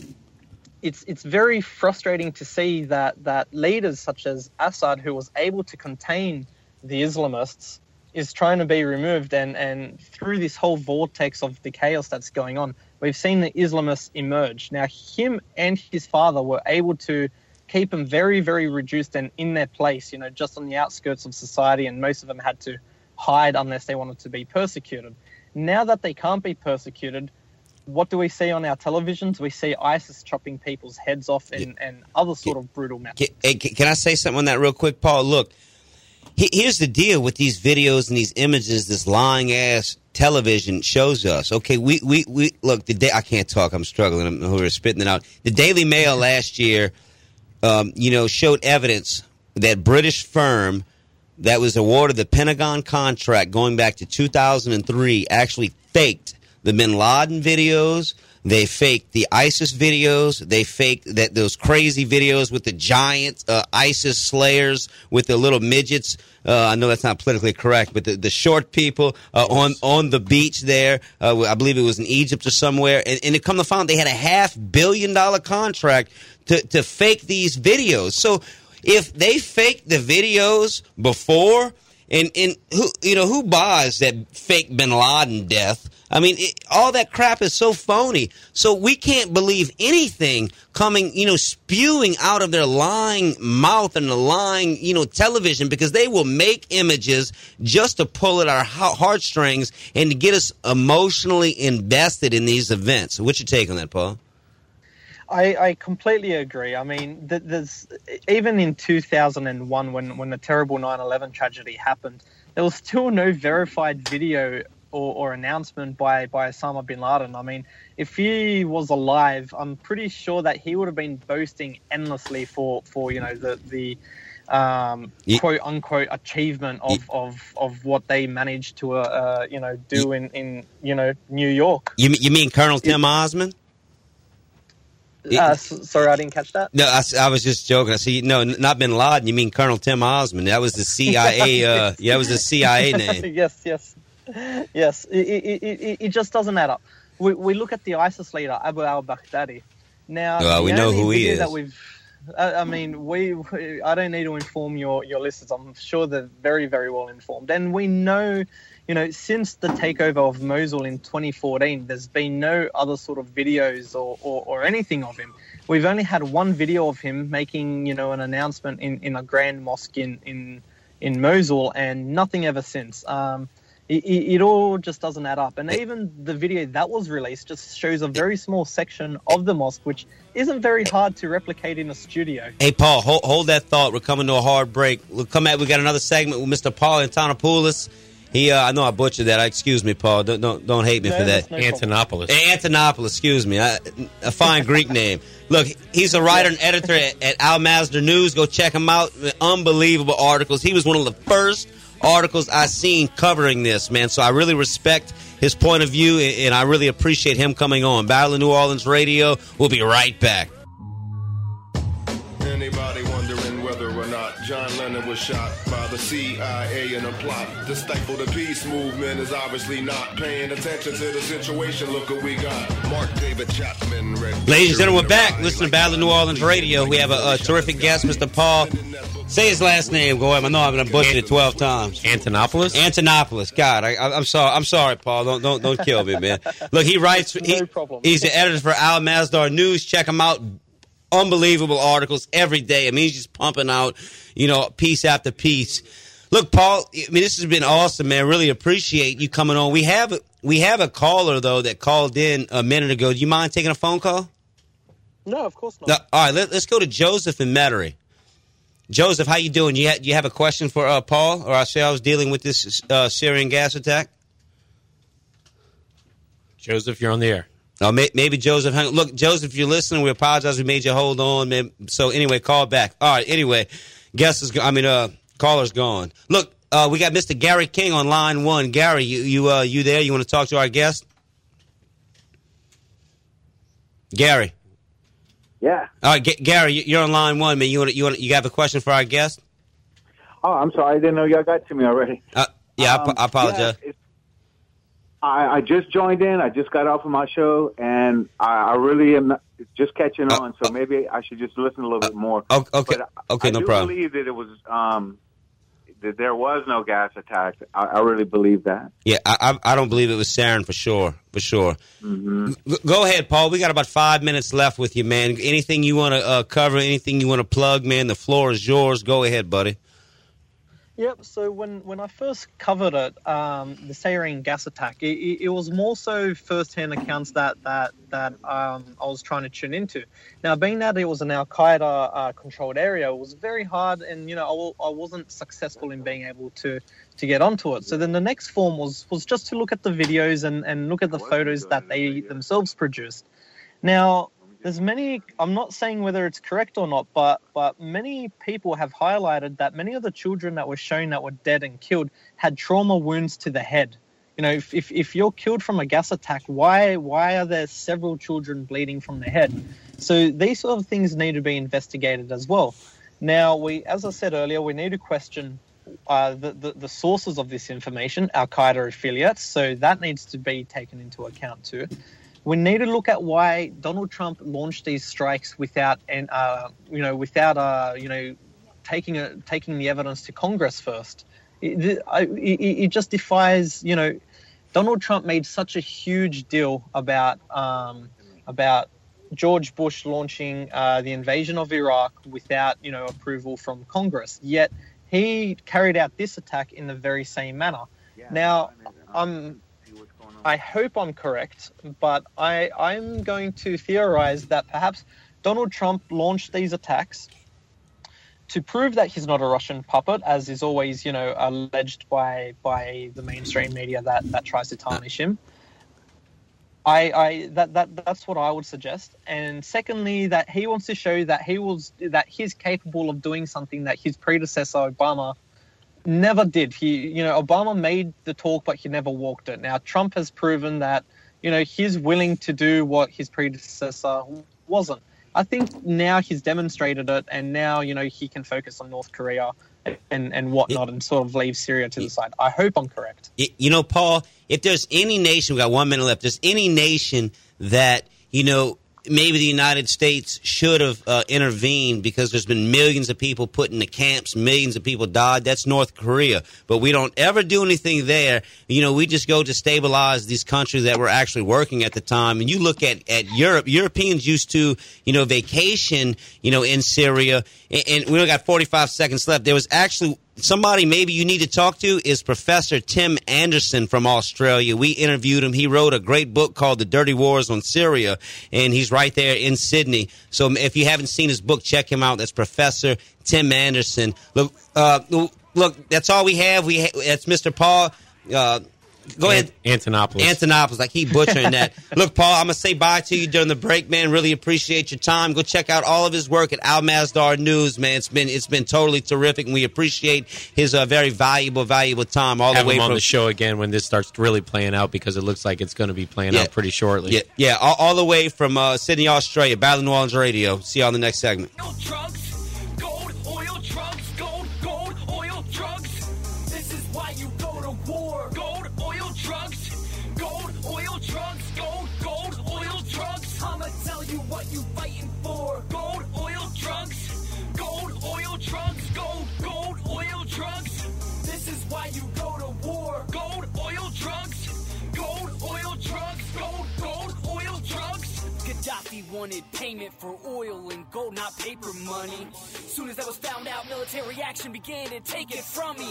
it's it's very frustrating to see that that leaders such as Assad, who was able to contain the Islamists, is trying to be removed, and and through this whole vortex of the chaos that's going on, we've seen the Islamists emerge. Now, him and his father were able to keep them very very reduced and in their place, you know, just on the outskirts of society, and most of them had to hide unless they wanted to be persecuted. Now that they can't be persecuted, what do we see on our televisions? We see ISIS chopping people's heads off and, and other sort of brutal methods. Can, can, I say something on that real quick, Paul? Look, here's the deal with these videos and these images this lying ass television shows us. Okay, we we, we look the day I can't talk. I'm struggling. I'm over spitting it out. The Daily Mail last year, um, you know, showed evidence that British firm that was awarded the Pentagon contract going back to 2003 actually faked the Bin Laden videos. They faked the ISIS videos. They faked that those crazy videos with the giant uh, ISIS slayers with the little midgets. Uh, I know that's not politically correct, but the, the short people uh, on on the beach there. Uh, I believe it was in Egypt or somewhere. And, and to come to find, they had a half billion dollar contract to to fake these videos. So if they faked the videos before And and who you know who buys that fake Bin Laden death? I mean, it, all that crap is so phony. So we can't believe anything coming, you know, spewing out of their lying mouth and the lying, you know, television because they will make images just to pull at our heartstrings and to get us emotionally invested in these events. What's your take on that, Paul? I, I completely agree. I mean, there's even in 2001 when when the terrible 9/11 tragedy happened, there was still no verified video or, or, announcement by, by Osama bin Laden. I mean, if he was alive, I'm pretty sure that he would have been boasting endlessly for, for you know the the um, yeah. quote unquote achievement of, yeah. of, of what they managed to uh, uh, you know do yeah. in, in you know New York. You you mean Colonel Tim Osman? Uh, sorry, I didn't catch that. No, I, I, was just joking. I see. No, not Bin Laden. You mean Colonel Tim Osman? That was the CIA. Uh, yeah, that was the CIA name. yes, yes yes, it, it, it, it, just doesn't add up. We, we look at the ISIS leader Abu al-Baghdadi. Now, well, we know who he is. That we've, I mean, we, we, I don't need to inform your, your listeners. I'm sure they're very, very well informed. And we know, you know, since the takeover of Mosul in 2014, there's been no other sort of videos or, or, or anything of him. We've only had one video of him making, you know, an announcement in, in a grand mosque in, in, in Mosul and nothing ever since. Um, it, it, all just doesn't add up. And even the video that was released just shows a very small section of the mosque, which isn't very hard to replicate in a studio. Hey, Paul, hold, hold that thought. We're coming to a hard break. We'll come back. We got another segment with Mr. Paul Antonopoulos. He, uh, I know I butchered that. Excuse me, Paul. Don't don't, don't hate me no, for that. No Antonopoulos. Antonopoulos. Excuse me. I, a fine Greek name. Look, he's a writer and editor at, at Al Masdar News. Go check him out. Unbelievable articles. He was one of the first articles I've seen covering this, man. So I really respect his point of view, and I really appreciate him coming on. Battle of New Orleans Radio. We'll be right back. Anybody John was shot by the CIA in a plot to stifle the peace movement is obviously not paying attention to the situation. Look what we got. Mark David Chapman. Ladies and gentlemen, we're back. Listen to Battle of New Orleans Radio. We have a, a terrific guest, Mr. Paul Say his last name, go ahead. I know I'm going to butcher it twelve times. Antonopoulos. Antonopoulos. God, I, am sorry. I'm sorry, Paul. Don't don't don't kill me, man. Look, he writes. He, no problem. He's the editor for Al Masdar News. Check him out. Unbelievable articles every day. I mean, he's just pumping out, you know, piece after piece. Look, Paul. I mean, this has been awesome, man. Really appreciate you coming on. We have we have a caller though that called in a minute ago. Do you mind taking a phone call? No, of course not. No, all right, let, us go to Joseph and Metairie. Joseph, how you doing? You, ha- you have a question for uh, Paul or ourselves dealing with this uh, Syrian gas attack? Joseph, you're on the air. Oh, may- maybe Joseph. Hung- Look, Joseph, if you're listening, we apologize. We made you hold on. Man. So anyway, call back. All right. Anyway, guest is. I mean, uh, caller's gone. Look, uh, we got Mr. Gary King on line one. Gary, you you uh, you there? You want to talk to our guest? Gary. Yeah. All right, G- Gary, you're on line one, man. You want you want you have a question for our guest? Oh, I'm sorry, I didn't know y'all got to me already. Uh, yeah, um, I, I, apologize. Yeah, I, I just joined in. I just got off of my show, and I, I really am just catching uh, on. So maybe I should just listen a little bit more. Okay, okay, okay no problem. I don't believe that it was um, that there was no gas attack. I, I really believe that. Yeah, I, I don't believe it was sarin for sure, for sure. Mm-hmm. Go ahead, Paul. We got about five minutes left with you, man. Anything you want to uh, cover? Anything you want to plug, man? The floor is yours. Go ahead, buddy. Yep. So when, when I first covered it, um, the sarin gas attack, it, it, it, was more so first-hand accounts that that that um, I was trying to tune into. Now, being that it was an Al Qaeda uh, controlled area, it was very hard, and you know I, I wasn't successful in being able to to get onto it. So then the next form was was just to look at the videos and and look at the photos that they themselves produced. Now there's many i'm not saying whether it's correct or not but but many people have highlighted that many of the children that were shown that were dead and killed had trauma wounds to the head. You know if, if, if you're killed from a gas attack why why are there several children bleeding from the head? So these sort of things need to be investigated as well. Now we as i said earlier we need to question uh, the, the, the sources of this information, Al Qaeda affiliates, so that needs to be taken into account too we need to look at why Donald Trump launched these strikes without and uh, you know without uh, you know taking a, taking the evidence to Congress first. it, it, it just defies, you know, Donald Trump made such a huge deal about um, about George Bush launching uh, the invasion of Iraq without, you know, approval from Congress. Yet he carried out this attack in the very same manner. Now, I'm, I hope I'm correct, but I, I'm going to theorize that perhaps Donald Trump launched these attacks to prove that he's not a Russian puppet, as is always, you know, alleged by by the mainstream media that, that tries to tarnish him. I, I that, that that's what I would suggest. And secondly, that he wants to show that he was that he's capable of doing something that his predecessor Obama never did. He you know, Obama made the talk but he never walked it. Now Trump has proven that, you know, he's willing to do what his predecessor wasn't. I think now he's demonstrated it and now, you know, he can focus on North Korea and, and whatnot and sort of leave Syria to the side. I hope I'm correct. You know, Paul, if there's any nation, we got one minute left, there's any nation that, you know, maybe the United States should have uh, intervened because there's been millions of people put in the camps, millions of people died. That's North Korea. But we don't ever do anything there. You know, we just go to stabilize these countries that were actually working at the time. And you look at, at Europe, Europeans used to, you know, vacation, you know, in Syria. And, and we only got 45 seconds left. There was actually somebody maybe you need to talk to is Professor Tim Anderson from Australia. We interviewed him. He wrote a great book called The Dirty Wars on Syria, and he's right there in Sydney. So if you haven't seen his book, check him out. That's Professor Tim Anderson. Look, uh, look, that's all we have. We ha- that's Mr. Paul. Uh, Go ahead. Antonopoulos. Antonopoulos. I keep butchering that. Look, Paul, I'm going to say bye to you during the break, man. Really appreciate your time. Go check out all of his work at Al Masdar News, man. It's been it's been totally terrific, and we appreciate his uh, very valuable, valuable time all Have the way him on from the show again when this starts really playing out because it looks like it's going to be playing Yeah. out pretty shortly. Yeah, yeah, all, all the way from uh, Sydney, Australia. Battle of New Orleans Radio. See you on the next segment. Gold, wanted payment for oil and gold, not paper money. Soon as that was found out, military action began to take it from me.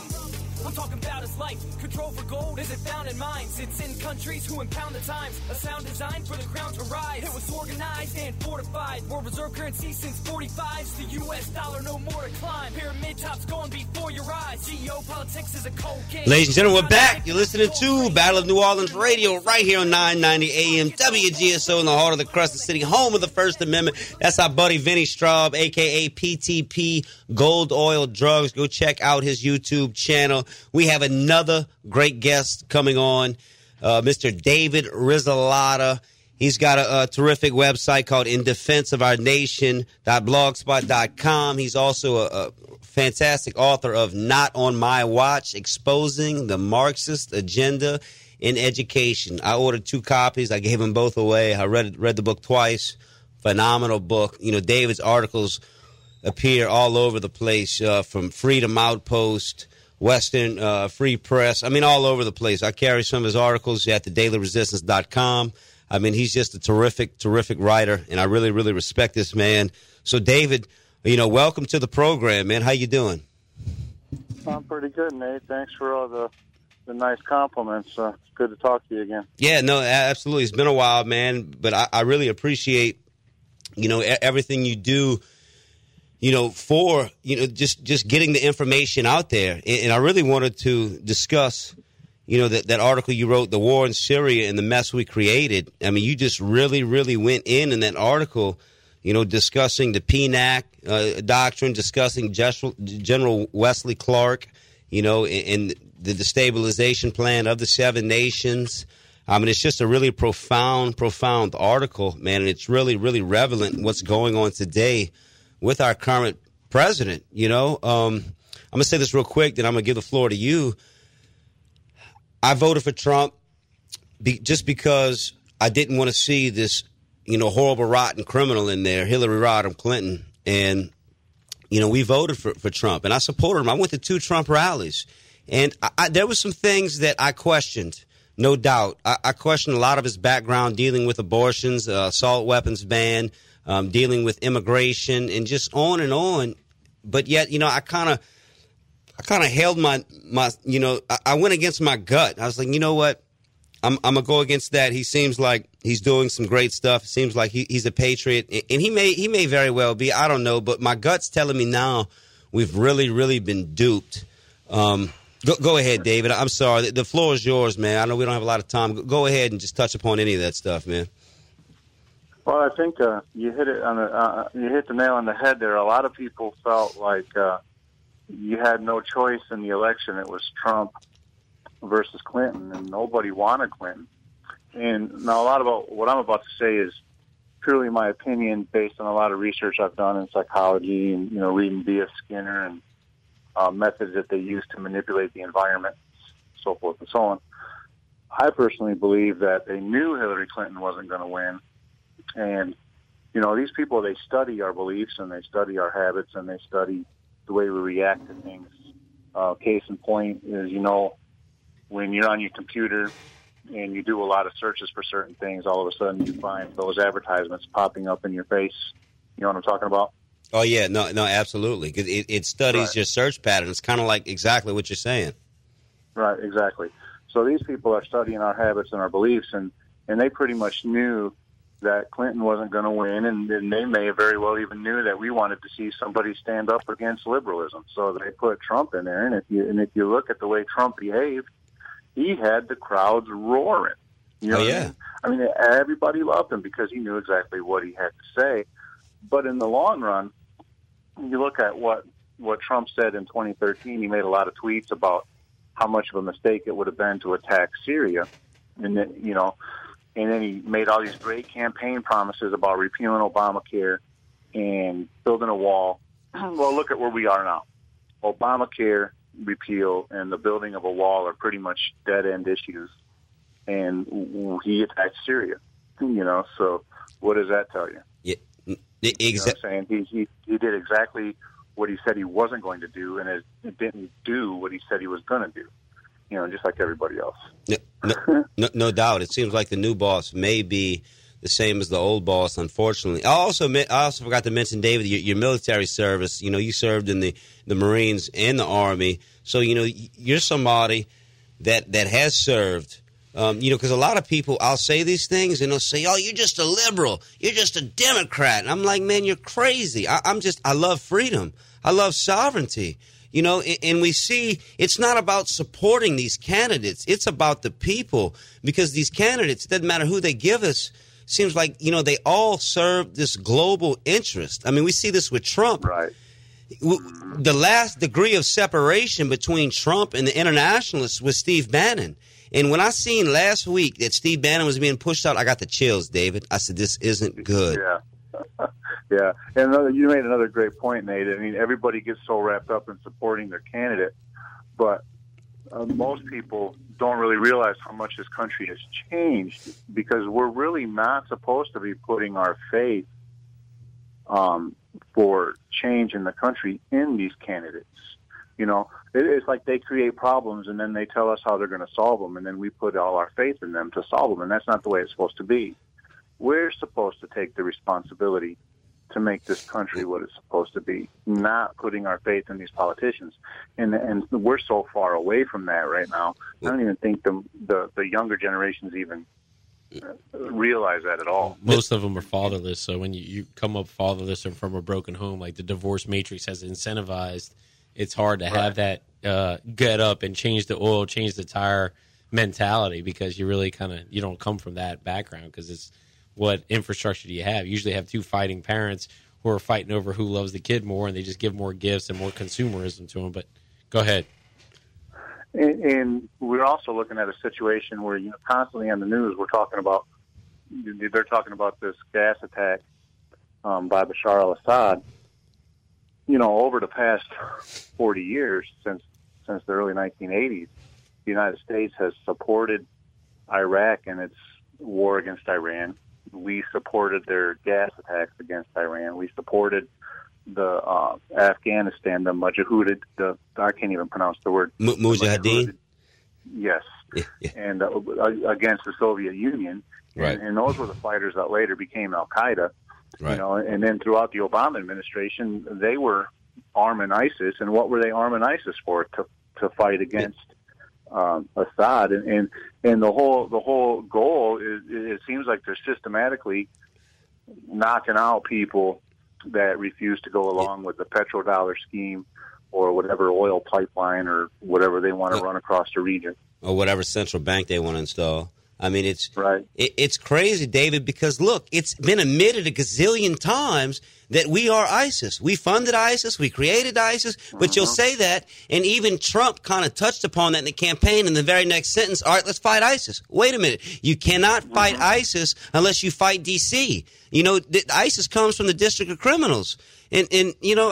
I'm talking about his life. Control for gold isn't found in mines. It's in countries who impound the times. A sound design for the crown to rise. It was organized and fortified. World reserve currency since 45's the U.S. dollar, no more to climb. Pyramid tops going before your eyes. Geopolitics is a cold game. Ladies and gentlemen, we're back. You're listening to Battle of New Orleans Radio right here on 990 AM WGSO in the heart of the Crescent City, home of the First Amendment. That's our buddy Vinny Straub, aka PTP Gold Oil Drugs. Go check out his YouTube channel. We have another great guest coming on, uh, Mr. David Risselada. He's got a, a terrific website called In Defense of Our Nation.blogspot.com. He's also a, a fantastic author of Not on My Watch, exposing the Marxist agenda in education. I ordered two copies. I gave them both away. I read read the book twice. Phenomenal book. You know, David's articles appear all over the place, uh, from Freedom Outpost, Western uh, Free Press. I mean, all over the place. I carry some of his articles at thedailyresistance.com. I mean, he's just a terrific, terrific writer, and I really, really respect this man. So, David, you know, welcome to the program, man. How you doing? I'm pretty good, Nate. Thanks for all the the nice compliments. Uh, it's good to talk to you again. Yeah, no, absolutely. It's been a while, man, but I, I really appreciate, you know, everything you do, you know, for, you know, just, just getting the information out there. And, and I really wanted to discuss, you know, that, that article you wrote, The War in Syria and the Mess We Created. I mean, you just really, really went in in that article, you know, discussing the PNAC uh, doctrine, discussing General, General Wesley Clark, you know, and, and the destabilization plan of the seven nations. I mean, it's just a really profound, profound article, man, and it's really, really relevant what's going on today with our current president. You know, um, I'm gonna say this real quick, then I'm gonna give the floor to you. I voted for Trump be, just because I didn't want to see this, you know, horrible, rotten criminal in there, Hillary Rodham Clinton, and you know, we voted for, for Trump, and I supported him. I went to two Trump rallies, And I, I, there were some things that I questioned, no doubt. I, I questioned a lot of his background dealing with abortions, uh, assault weapons ban, um, dealing with immigration, and just on and on. But yet, you know, I kind of, I kind of held my my, you know, I, went against my gut. I was like, you know what? I'm, I'm gonna go against that. He seems like he's doing some great stuff. It seems like he, he's a patriot, and he may he may very well be. I don't know, but my gut's telling me now we've really really been duped. Um, go, go ahead, David. I'm sorry. The, floor is yours, man. I know we don't have a lot of time. Go, go ahead and just touch upon any of that stuff, man. Well, I think uh, you hit it on the uh, you hit the nail on the head there. A lot of people felt like uh, you had no choice in the election. It was Trump versus Clinton, and nobody wanted Clinton. And now, a lot about what I'm about to say is purely my opinion, based on a lot of research I've done in psychology, and you know, reading B.F. Skinner and uh, methods that they use to manipulate the environment, so forth and so on. I personally believe that they knew Hillary Clinton wasn't going to win, and you know, these people they study our beliefs and they study our habits and they study the way we react to things. Uh, case in point is, you know, when you're on your computer and you do a lot of searches for certain things, all of a sudden you find those advertisements popping up in your face. You know what I'm talking about? Oh yeah, no, no, absolutely. 'Cause it, it studies Right. your search patterns, kind of like exactly what you're saying. Right, exactly. So these people are studying our habits and our beliefs, and and they pretty much knew that Clinton wasn't going to win, and, and they may very well even knew that we wanted to see somebody stand up against liberalism. So they put Trump in there, and if you and if you look at the way Trump behaved, he had the crowds roaring. You know Oh, what I yeah. mean? I mean, everybody loved him because he knew exactly what he had to say. But in the long run, you look at what what Trump said in 2013. He made a lot of tweets about how much of a mistake it would have been to attack Syria, and then you know, and then he made all these great campaign promises about repealing Obamacare and building a wall. well, look at where we are now. Obamacare repeal and the building of a wall are pretty much dead end issues, and he attacked Syria. You know, so what does that tell you? Yeah, You know what I'm saying? He, he he did exactly what he said he wasn't going to do, and it, it didn't do what he said he was going to do. You know, just like everybody else. No, no, no, no doubt. It seems like the new boss may be the same as the old boss. Unfortunately, I also I also forgot to mention David your, your military service. You know, you served in the the Marines and the Army, so you know you're somebody that that has served. Um, you know, because a lot of people, I'll say these things and they'll say, "Oh, you're just a liberal. You're just a Democrat." And I'm like, "Man, you're crazy. I, I'm just. I love freedom. I love sovereignty." You know, and, and we see it's not about supporting these candidates. It's about the people because these candidates, it doesn't matter who they give us, seems like, you know, they all serve this global interest. I mean, we see this with Trump. Right. The last degree of separation between Trump and the internationalists was Steve Bannon. And when I seen last week that Steve Bannon was being pushed out, I got the chills, David. I said, this isn't good. Yeah. yeah. And another, you made another great point, Nate. I mean, everybody gets so wrapped up in supporting their candidate, but uh, most people don't really realize how much this country has changed because we're really not supposed to be putting our faith um, for change in the country in these candidates. You know, it, it's like they create problems and then they tell us how they're going to solve them, and then we put all our faith in them to solve them, and that's not the way it's supposed to be. We're supposed to take the responsibility to make this country what it's supposed to be, not putting our faith in these politicians. And and we're so far away from that right now. I don't even think the the, the younger generations even realize that at all. Most of them are fatherless. So when you, you come up fatherless or from a broken home, like the divorce matrix has incentivized, it's hard to have that uh, get up and change the oil, change the tire mentality because you really kind of you don't come from that background because it's what infrastructure do you have? You usually have two fighting parents who are fighting over who loves the kid more, and they just give more gifts and more consumerism to them. But go ahead. And, and we're also looking at a situation where you know constantly on the news we're talking about they're talking about this gas attack um, by Bashar al-Assad. You know, over the past 40 years since since the early 1980s, the United States has supported Iraq in its war against Iran. We supported their gas attacks against Iran. We supported the uh, Afghanistan, the Mujahideen, the I can't even pronounce the word. M- Mujahideen. Yes, and uh, against the Soviet Union, Right. and, and those were the fighters that later became Al Qaeda. Right. You know, and then throughout the Obama administration, they were arming ISIS, and what were they arming ISIS for? To to fight against um, Assad, and, and and the whole the whole goal is it seems like they're systematically knocking out people that refuse to go along with the petrodollar scheme or whatever oil pipeline or whatever they want to run across the region. or whatever central bank they want to install. I mean, it's right. It, it's crazy, David, because look, it's been admitted a gazillion times that we are ISIS. We funded ISIS, we created ISIS, but you'll uh-huh. say that, and even Trump kind of touched upon that in the campaign. In the very next sentence, all right, let's fight ISIS. Wait a minute, you cannot uh-huh. fight ISIS unless you fight DC. You know, th- ISIS comes from the District of Criminals, and and you know,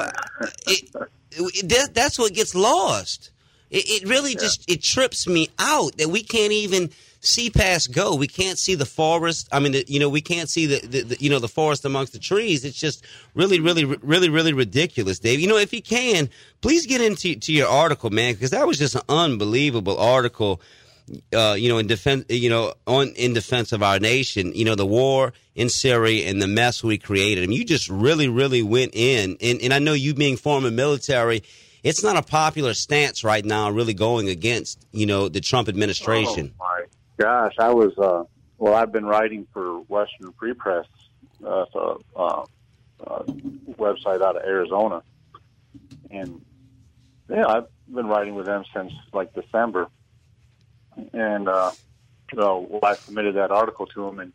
it, it, that, that's what gets lost. It, it really just it trips me out that we can't even see past go. We can't see the forest. I mean, the, you know, we can't see the, the, the you know the forest amongst the trees. It's just really, really, really, really ridiculous, Dave. You know, if you can, please get into to your article, man, because that was just an unbelievable article. Uh, you know, in defense, you know, on in defense of our nation, you know, the war in Syria and the mess we created. I mean, you just really, really went in, and and I know you being former military, it's not a popular stance right now, really going against, you know, the Trump administration. Oh gosh, I was uh, well. I've been writing for Western Free Press, uh, so, uh, uh, website out of Arizona, and yeah, I've been writing with them since like December, and uh, so well, I submitted that article to them, and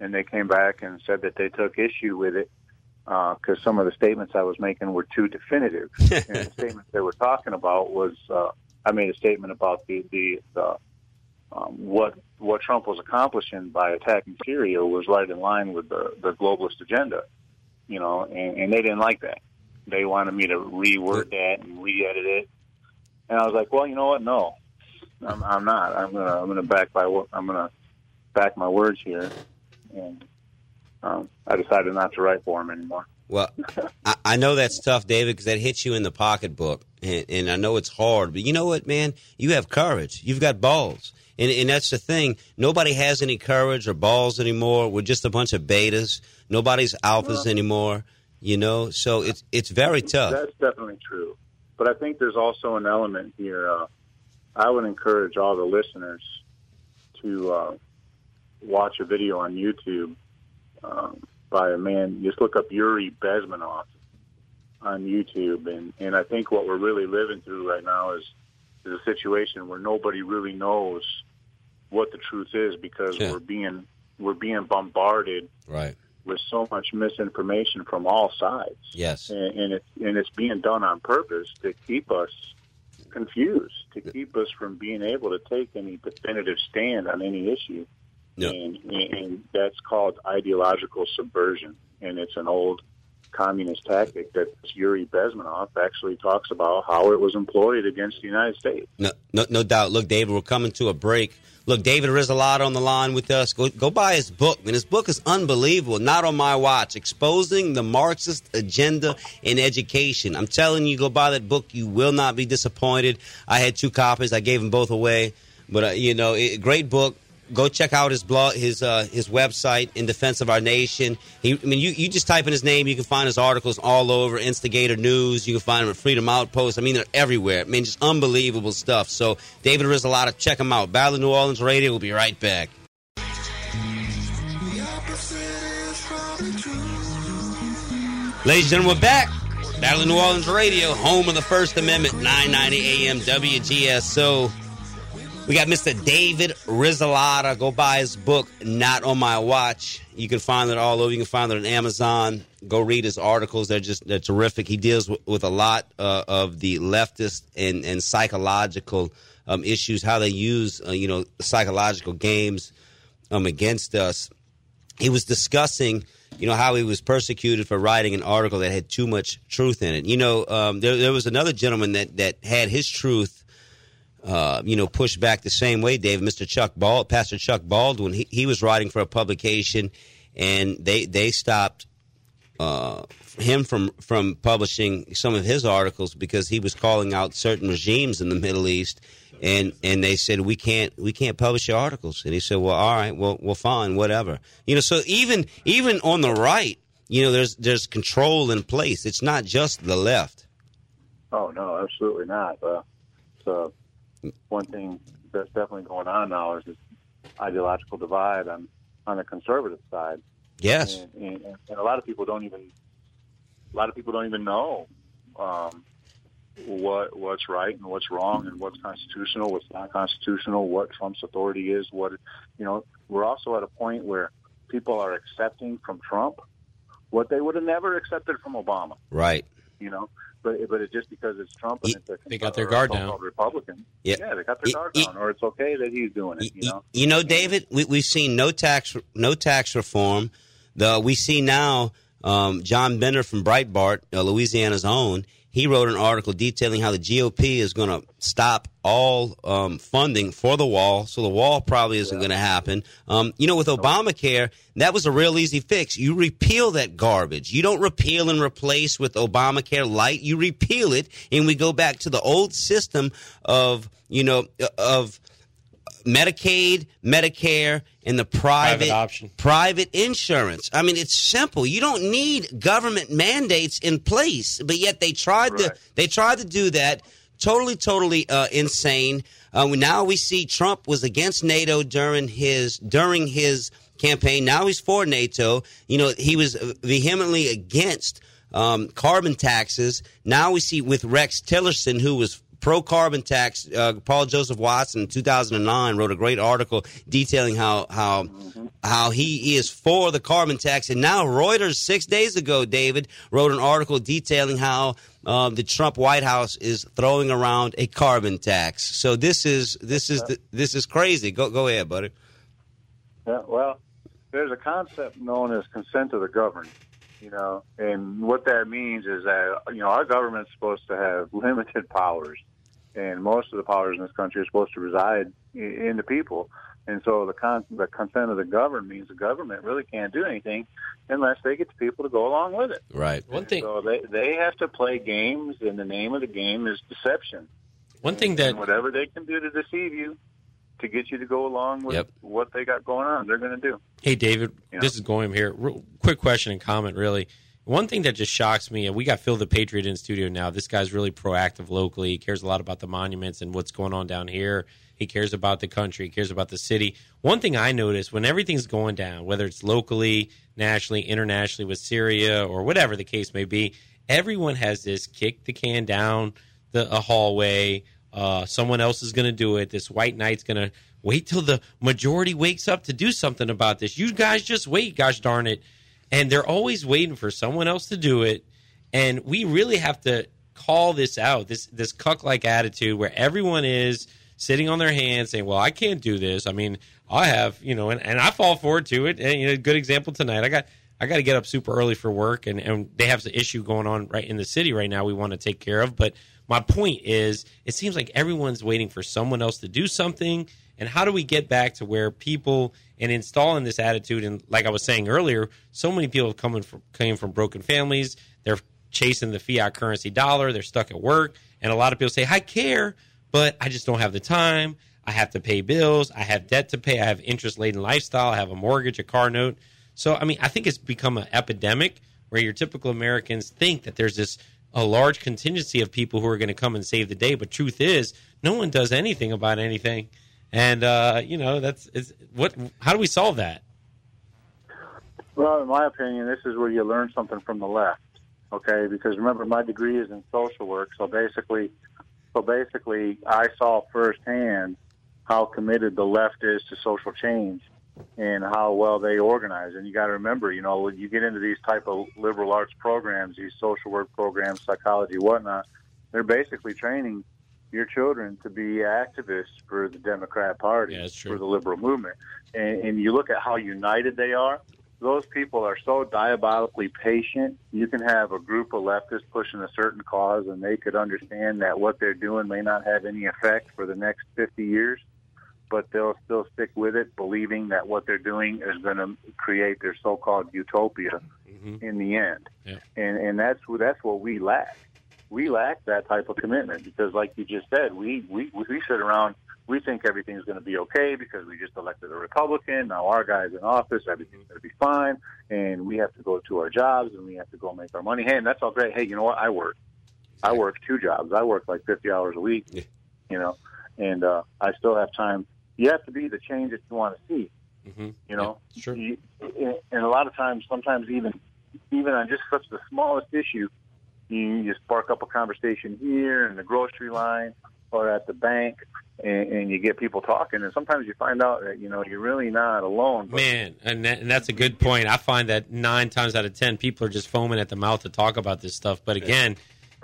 and they came back and said that they took issue with it because some of the statements I was making were too definitive, and the statements they were talking about was uh, I made a statement about the the, the um, what what Trump was accomplishing by attacking Syria was right in line with the the globalist agenda, you know, and, and they didn't like that. They wanted me to reword that and re-edit it, and I was like, well, you know what? No, I'm, I'm not. I'm gonna I'm gonna back my wo- I'm gonna back my words here, and um, I decided not to write for him anymore. Well, I, I know that's tough, David, because that hits you in the pocketbook, and, and I know it's hard. But you know what, man? You have courage. You've got balls, and and that's the thing. Nobody has any courage or balls anymore. We're just a bunch of betas. Nobody's alphas anymore. You know, so it's it's very tough. That's definitely true. But I think there's also an element here. Uh, I would encourage all the listeners to uh, watch a video on YouTube um, by a man. Just look up Yuri Bezmenov on YouTube, and and I think what we're really living through right now is is a situation where nobody really knows what the truth is because Yeah. we're being we're being bombarded Right. with so much misinformation from all sides Yes. and, and it's and it's being done on purpose to keep us confused, to keep us from being able to take any definitive stand on any issue. No. And, and that's called ideological subversion, and it's an old communist tactic that Yuri Bezmenov actually talks about how it was employed against the United States. No, no, no doubt. Look, David, we're coming to a break. Look, David Risselada on the line with us. Go, go buy his book, man. His book is unbelievable. Not on my watch. Exposing the Marxist agenda in education. I'm telling you, go buy that book. You will not be disappointed. I had two copies. I gave them both away. But uh, you know, it, great book. Go check out his blog, his uh, his website in defense of our nation. He, I mean, you, you just type in his name, you can find his articles all over Instigator News. You can find them at Freedom Outpost. I mean, they're everywhere. I mean, just unbelievable stuff. So, David Risselada, check him out. Battle of New Orleans Radio. We'll be right back. Ladies and gentlemen, we're back. Battle of New Orleans Radio, home of the First Amendment, 990 AM WGSO. We got Mr. David Risselada. Go buy his book, Not on My Watch. You can find it all over. You can find it on Amazon. Go read his articles. They're just they're terrific. He deals with, with a lot uh, of the leftist and, and psychological um, issues, how they use uh, you know psychological games um, against us. He was discussing you know how he was persecuted for writing an article that had too much truth in it. You know, um, there, there was another gentleman that that had his truth uh, you know, pushed back the same way, Dave. Mr. Chuck Bald, Pastor Chuck Baldwin, he, he was writing for a publication, and they they stopped uh, him from from publishing some of his articles because he was calling out certain regimes in the Middle East, and and they said we can't we can't publish your articles, and he said, well, all right, well, well, fine, whatever. You know, so even even on the right, you know, there's there's control in place. It's not just the left. Oh no, absolutely not. Uh, so one thing that's definitely going on now is this ideological divide on on the conservative side. Yes. and, and, and a lot of people don't even a lot of people don't even know um, what what's right and what's wrong and what's constitutional, what's not constitutional, what Trump's authority is. What you know, we're also at a point where people are accepting from Trump what they would have never accepted from Obama. Right. You know, but but it's just because it's Trump and it's a They got their guard down. Republican. Yeah. yeah, they got their guard down, or it's okay that he's doing it. You know, You know, David, we, we've seen no tax no tax reform. The we see now um, John Binder from Breitbart, uh, Louisiana's own. He wrote an article detailing how the GOP is going to stop all um, funding for the wall, so the wall probably isn't going to happen. Um, you know, with Obamacare, that was a real easy fix. You repeal that garbage. You don't repeal and replace with Obamacare light. You repeal it, and we go back to the old system of you know of Medicaid, Medicare, and the private, Private option. private insurance. I mean, it's simple. You don't need government mandates in place, but yet they tried to they tried to do that. Totally, totally uh, insane. Uh, now we see Trump was against NATO during his during his campaign. Now he's for NATO. You know, he was vehemently against um, carbon taxes. Now we see with Rex Tillerson, who was pro carbon tax. Uh, Paul Joseph Watson in 2009 wrote a great article detailing how how how he is for the carbon tax, and now Reuters six days ago, David wrote an article detailing how uh, the Trump White House is throwing around a carbon tax. So this is this is the, this is crazy. Go go ahead, buddy. Yeah, well, there's a concept known as consent of the governed, you know, and what that means is that, you know, our government's supposed to have limited powers, and most of the powers in this country are supposed to reside in the people. And so the, con- the consent of the governed means the government really can't do anything unless they get the people to go along with it. Right. One thing. So they, they have to play games, and the name of the game is deception. One thing that And whatever they can do to deceive you, to get you to go along with Yep. what they got going on, they're going to do. Hey, David, Yeah. this is Goyam here. Real quick question and comment, really. One thing that just shocks me, and we got Phil the Patriot in studio now. This guy's really proactive locally. He cares a lot about the monuments and what's going on down here. He cares about the country. He cares about the city. One thing I notice when everything's going down, whether it's locally, nationally, internationally with Syria or whatever the case may be, everyone has this kick the can down the a hallway. Uh, someone else is going to do it. This white knight's going to wait till the majority wakes up to do something about this. You guys just wait, gosh darn it. And they're always waiting for someone else to do it. And we really have to call this out this this cuck like attitude where everyone is sitting on their hands saying, "Well, I can't do this." I mean, I have you know, and, and I fall forward to it. And you know, good example tonight. I got I got to get up super early for work, and and they have an issue going on right in the city right now. We want to take care of, but my point is, it seems like everyone's waiting for someone else to do something. And how do we get back to where people and installing this attitude? And like I was saying earlier, so many people coming from came from broken families. They're chasing the fiat currency dollar. They're stuck at work, and a lot of people say, "I care, but I just don't have the time. I have to pay bills. I have debt to pay. I have interest laden lifestyle. I have a mortgage, a car note." So, I mean, I think it's become an epidemic where your typical Americans think that there's this a large contingency of people who are going to come and save the day. But truth is, no one does anything about anything, and uh, you know that's it's, what. How do we solve that? Well, in my opinion, this is where you learn something from the left. Okay, because remember, my degree is in social work, so basically, so basically, I saw firsthand how committed the left is to social change and how well they organize. And you got to remember, you know, when you get into these type of liberal arts programs, these social work programs, psychology, whatnot, they're basically training your children to be activists for the Democrat Party, for the liberal movement. And, and you look at how united they are. Those people are so diabolically patient. You can have a group of leftists pushing a certain cause, and they could understand that what they're doing may not have any effect for the next 50 years, but they'll still stick with it, believing that what they're doing is going to create their so-called utopia mm-hmm. in the end, Yeah. and and that's that's what we lack. We lack that type of commitment because, like you just said, we we we sit around. We think everything's going to be okay because we just elected a Republican. Now our guy's in office, everything's going to be fine, and we have to go to our jobs and we have to go make our money. Hey, and that's all great. Hey, you know what? I work. I work two jobs. I work like fifty hours a week. You know, and uh, I still have time. You have to be the change that you want to see. Mm-hmm. You know, sure. You, and a lot of times, sometimes even even on just such the smallest issue, you, you spark up a conversation here in the grocery line or at the bank, and, and you get people talking. And sometimes you find out that you know you're really not alone. But Man, and, that, and that's a good point. I find that nine times out of ten, people are just foaming at the mouth to talk about this stuff. But again,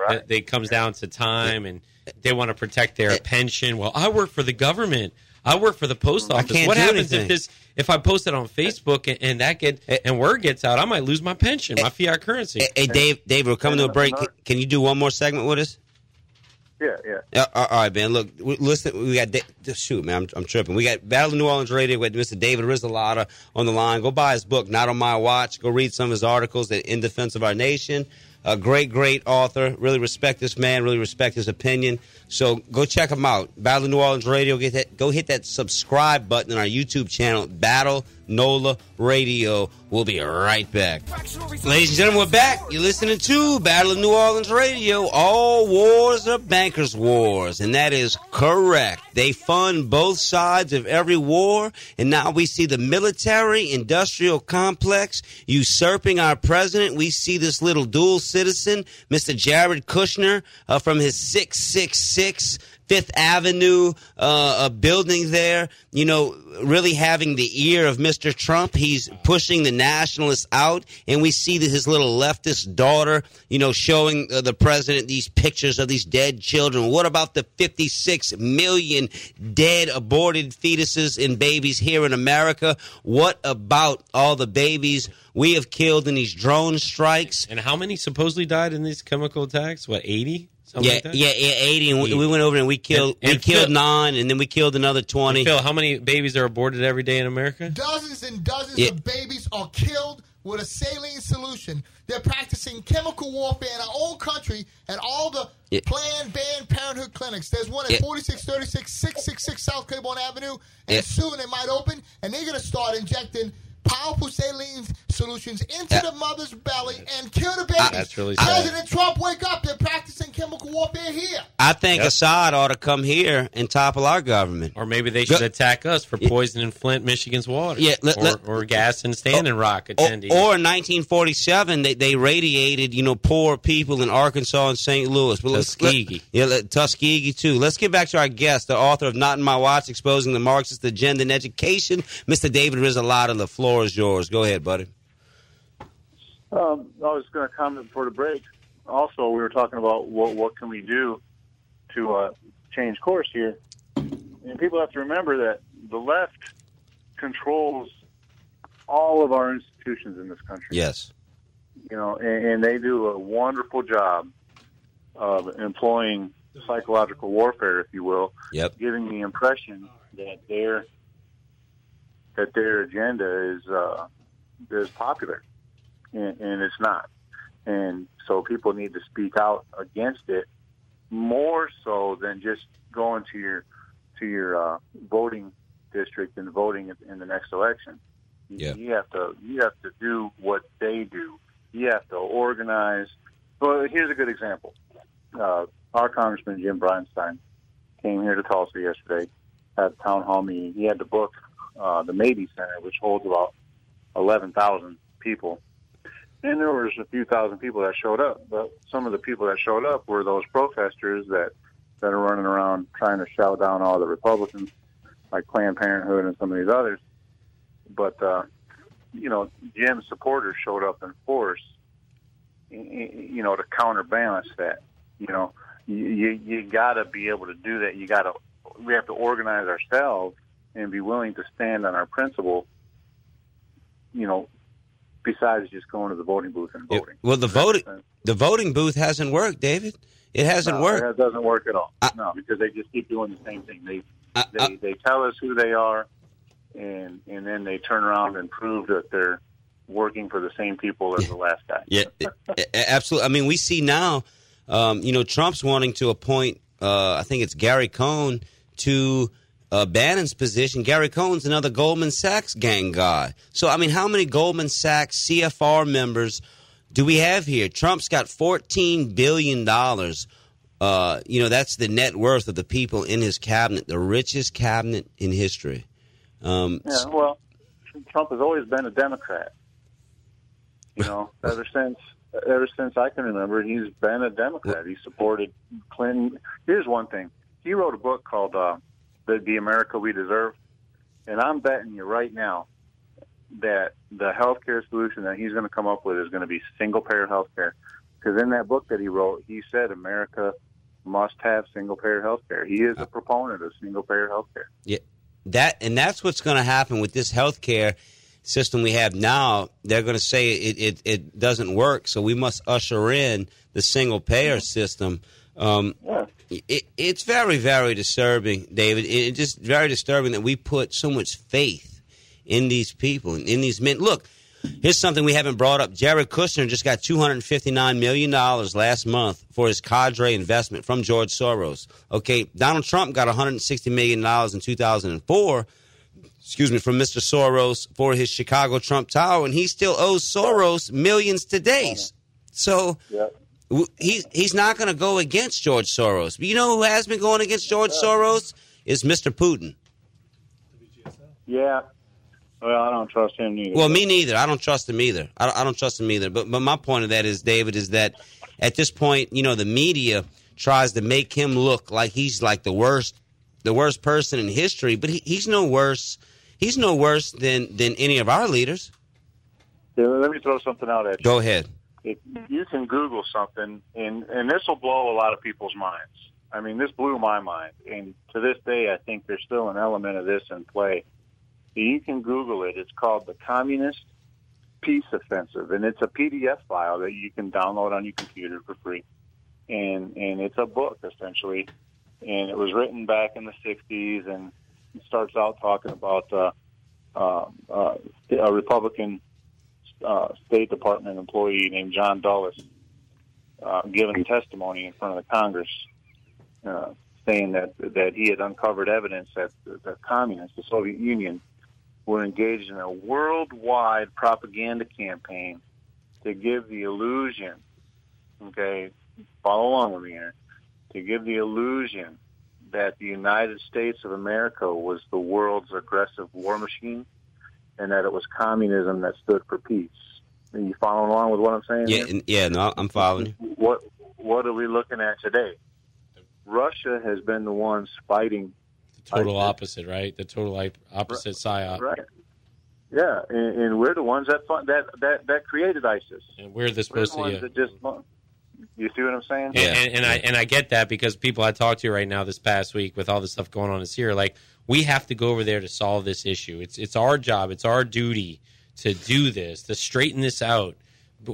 it, it comes down to time, and they want to protect their eh. pension. Well, I work for the government. I work for the post office. What happens anything. if this? If I post it on Facebook and, and that get eh, and word gets out, I might lose my pension, my eh, fiat currency. Hey, hey, Dave, Dave, we're coming to a break. Can, can you do one more segment with us? yeah, yeah. Yeah, all all right, man. Look, we- listen, we got Da- shoot, man. I'm, I'm tripping. We got Battle of New Orleans Radio with Mr. David Risselada on the line. Go buy his book, Not on My Watch. Go read some of his articles that in defense of our nation. A great, great author. Really respect this man. Really respect his opinion. So go check him out. Battle New Orleans Radio. Get that. Go hit that subscribe button on our YouTube channel, Battle Nola Radio. We'll be right back. Ladies and gentlemen, we're back. You're listening to Battle of New Orleans Radio. All wars are bankers' wars, and that is correct. They fund both sides of every war, and now we see the military industrial complex usurping our president. We see this little dual citizen, Mr. Jared Kushner, uh, from his 666 Fifth Avenue uh, building there, you know, really having the ear of Mr. Trump. He's pushing the nationalists out, and we see that his little leftist daughter, you know, showing uh, the president these pictures of these dead children. What about the 56 million dead aborted fetuses and babies here in America? What about all the babies we have killed in these drone strikes? And how many supposedly died in these chemical attacks? What eighty? Something Yeah, like that? yeah, yeah, eighty, and we, we went over and we killed And- we killed Phil- nine, and then we killed another twenty. Phil, how many babies are aborted every day in America? Dozens and dozens Yeah. of babies are killed with a saline solution. They're practicing chemical warfare in our own country at all the Yeah. Planned Banned Parenthood clinics. There's one at Yeah. 4636 666 South Claiborne Avenue, and Yeah. soon it might open, and they're going to start injecting powerful saline solutions into Yeah. the mother's belly and kill the babies. That's really sad. President Trump, wake up! They're practicing chemical warfare here. I think Yep. Assad ought to come here and topple our government. Or maybe they should Go- attack us for poisoning Flint, Michigan's water. Yeah, let- or, let- or gas and Standing oh, Rock oh, Or, attendees. or in 1947, they, they radiated, you know, poor people in Arkansas and St. Louis. But let's- Tuskegee. let- yeah, let- Tuskegee, too. Let's get back to our guest, the author of Not in My Watch, Exposing the Marxist Agenda in Education, Mr. David Risselada. The floor is yours. Go ahead, buddy. Um, I was going to comment before the break. Also, we were talking about what what can we do to uh, change course here, and people have to remember that the left controls all of our institutions in this country. Yes. You know, and, and they do a wonderful job of employing psychological warfare, if you will, Yep. giving the impression that their that their agenda is uh, is popular, and, and it's not. And so people need to speak out against it more so than just going to your to your uh, voting district and voting in- the next election. You- Yeah. You have to you have to do what they do. You have to organize. Well, here's a good example. Uh, our Congressman Jim Bridenstine came here to Tulsa yesterday at a town hall meeting. He had the book, uh, the Mabee Center, which holds about eleven thousand people. And there was a few thousand people that showed up, but some of the people that showed up were those protesters that that are running around trying to shout down all the Republicans, like Planned Parenthood and some of these others. But uh, you know, Jim's supporters showed up in force, you know, to counterbalance that. You know, you, you got to be able to do that. You got to we have to organize ourselves and be willing to stand on our principle. You know, besides just going to the voting booth and voting. well, the Does that make voting the voting booth hasn't worked, David. It hasn't no, worked. It doesn't work at all. I- no, because they just keep doing the same thing. They I- they they tell us who they are, and and then they turn around and prove that they're working for the same people as the last guy. Yeah, absolutely. I mean, we see now, um, you know, Trump's wanting to appoint, uh, I think it's Gary Cohn to uh, Bannon's position. Gary Cohn's another Goldman Sachs gang guy. So, I mean, how many Goldman Sachs CFR members do we have here? Trump's got $14 billion. Uh, you know, that's the net worth of the people in his cabinet, the richest cabinet in history. Um, Yeah, well, Trump has always been a Democrat. You know, ever since ever since I can remember, he's been a Democrat. He supported Clinton. Here's one thing: he wrote a book called uh, "The, the America We Deserve," and I'm betting you right now that the healthcare solution that he's going to come up with is going to be single payer healthcare. Because in that book that he wrote, he said America must have single payer healthcare. He is a proponent of single payer healthcare. Yeah, that and that's what's going to happen with this healthcare system we have now. They're going to say it, it, it doesn't work, so we must usher in the single payer system. Um, it, it's very, very disturbing, David. It- It's just very disturbing that we put so much faith in these people and in these men. Look, here's something we haven't brought up. Jared Kushner just got $259 million last month for his cadre investment from George Soros. Okay, Donald Trump got $160 million in 2004 excuse me, from Mr. Soros for his Chicago Trump Tower, and he still owes Soros millions today. So he's he's not going to go against George Soros. But you know who has been going against George Soros is Mr. Putin. Yeah. Well, I don't trust him either. Well, me neither. I don't trust him either. I don't, I don't trust him either. But but my point of that is, David, is that at this point, you know, the media tries to make him look like he's like the worst, the worst person in history. But he, he's no worse. He's no worse than than any of our leaders. Yeah, let me throw something out at you. Go ahead. If you can Google something, and and this will blow a lot of people's minds. I mean, this blew my mind, and to this day, I think there's still an element of this in play. You can Google it. It's called the Communist Peace Offensive, and it's a PDF file that you can download on your computer for free. And and it's a book essentially, and it was written back in the '60s, and it starts out talking about uh, uh, uh, a Republican uh, State Department employee named John Dulles uh, giving testimony in front of the Congress, uh, saying that that he had uncovered evidence that the, the communists, the Soviet Union, were engaged in a worldwide propaganda campaign to give the illusion, okay, follow along with me here, to give the illusion that the United States of America was the world's aggressive war machine and that it was communism that stood for peace. Are you following along with what I'm saying? Yeah, here? yeah. No, I'm following you. What What are we looking at today? Russia has been the ones fighting. The total opposite, right? The total op- opposite psyop. Right. Yeah, and, and we're the ones that fun, that that that created ISIS. And we're the We're the to. ones Yeah. that just. You see what I'm saying? And, and, and I and I get that because people I talked to right now this past week with all the stuff going on in Syria, like we have to go over there to solve this issue. It's it's our job, it's our duty to do this, to straighten this out.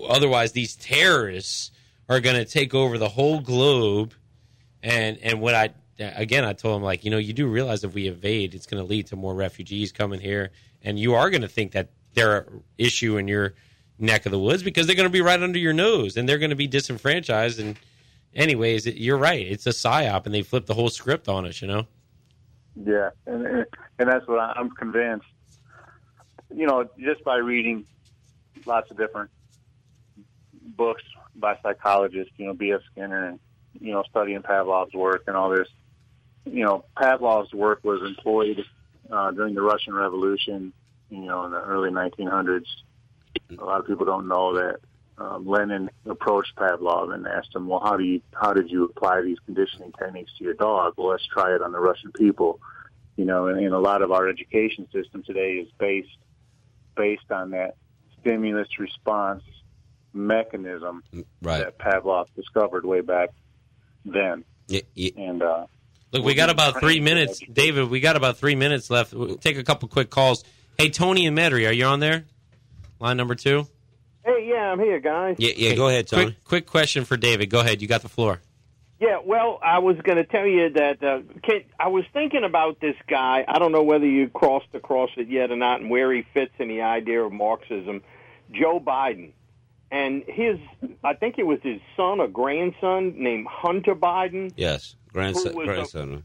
Otherwise, these terrorists are going to take over the whole globe. And and what I again, I told them like, you know, you do realize if we evade, it's going to lead to more refugees coming here, and you are going to think that they're an issue in your neck of the woods because they're going to be right under your nose and they're going to be disenfranchised. And anyways, you're right, it's a psyop, and they flipped the whole script on us. You know. Yeah, and and that's what I'm convinced. You know, just by reading lots of different books by psychologists, you know, B.F. Skinner, and you know, studying Pavlov's work and all this. You know, Pavlov's work was employed uh, during the Russian Revolution. You know, in the early 1900s. A lot of people don't know that um, Lenin approached Pavlov and asked him, "Well, how do you how did you apply these conditioning techniques to your dog? Well, let's try it on the Russian people." You know, and, and a lot of our education system today is based based on that stimulus response mechanism Right. that Pavlov discovered way back then. And uh, Look, we got about three minutes, David. We got about three minutes left. We'll take a couple quick calls. Hey, Tony and Metairie, are you on there? Line number two. Hey, yeah, I'm here, guys. Yeah, yeah. Go ahead, Tony. Quick, quick question for David. Go ahead. You got the floor. Yeah, well, I was going to tell you that uh, can, I was thinking about this guy. I don't know whether you crossed across it yet or not, and where he fits in the idea of Marxism. Joe Biden, and his I think it was his son or grandson named Hunter Biden. Yes, grandson. Was a-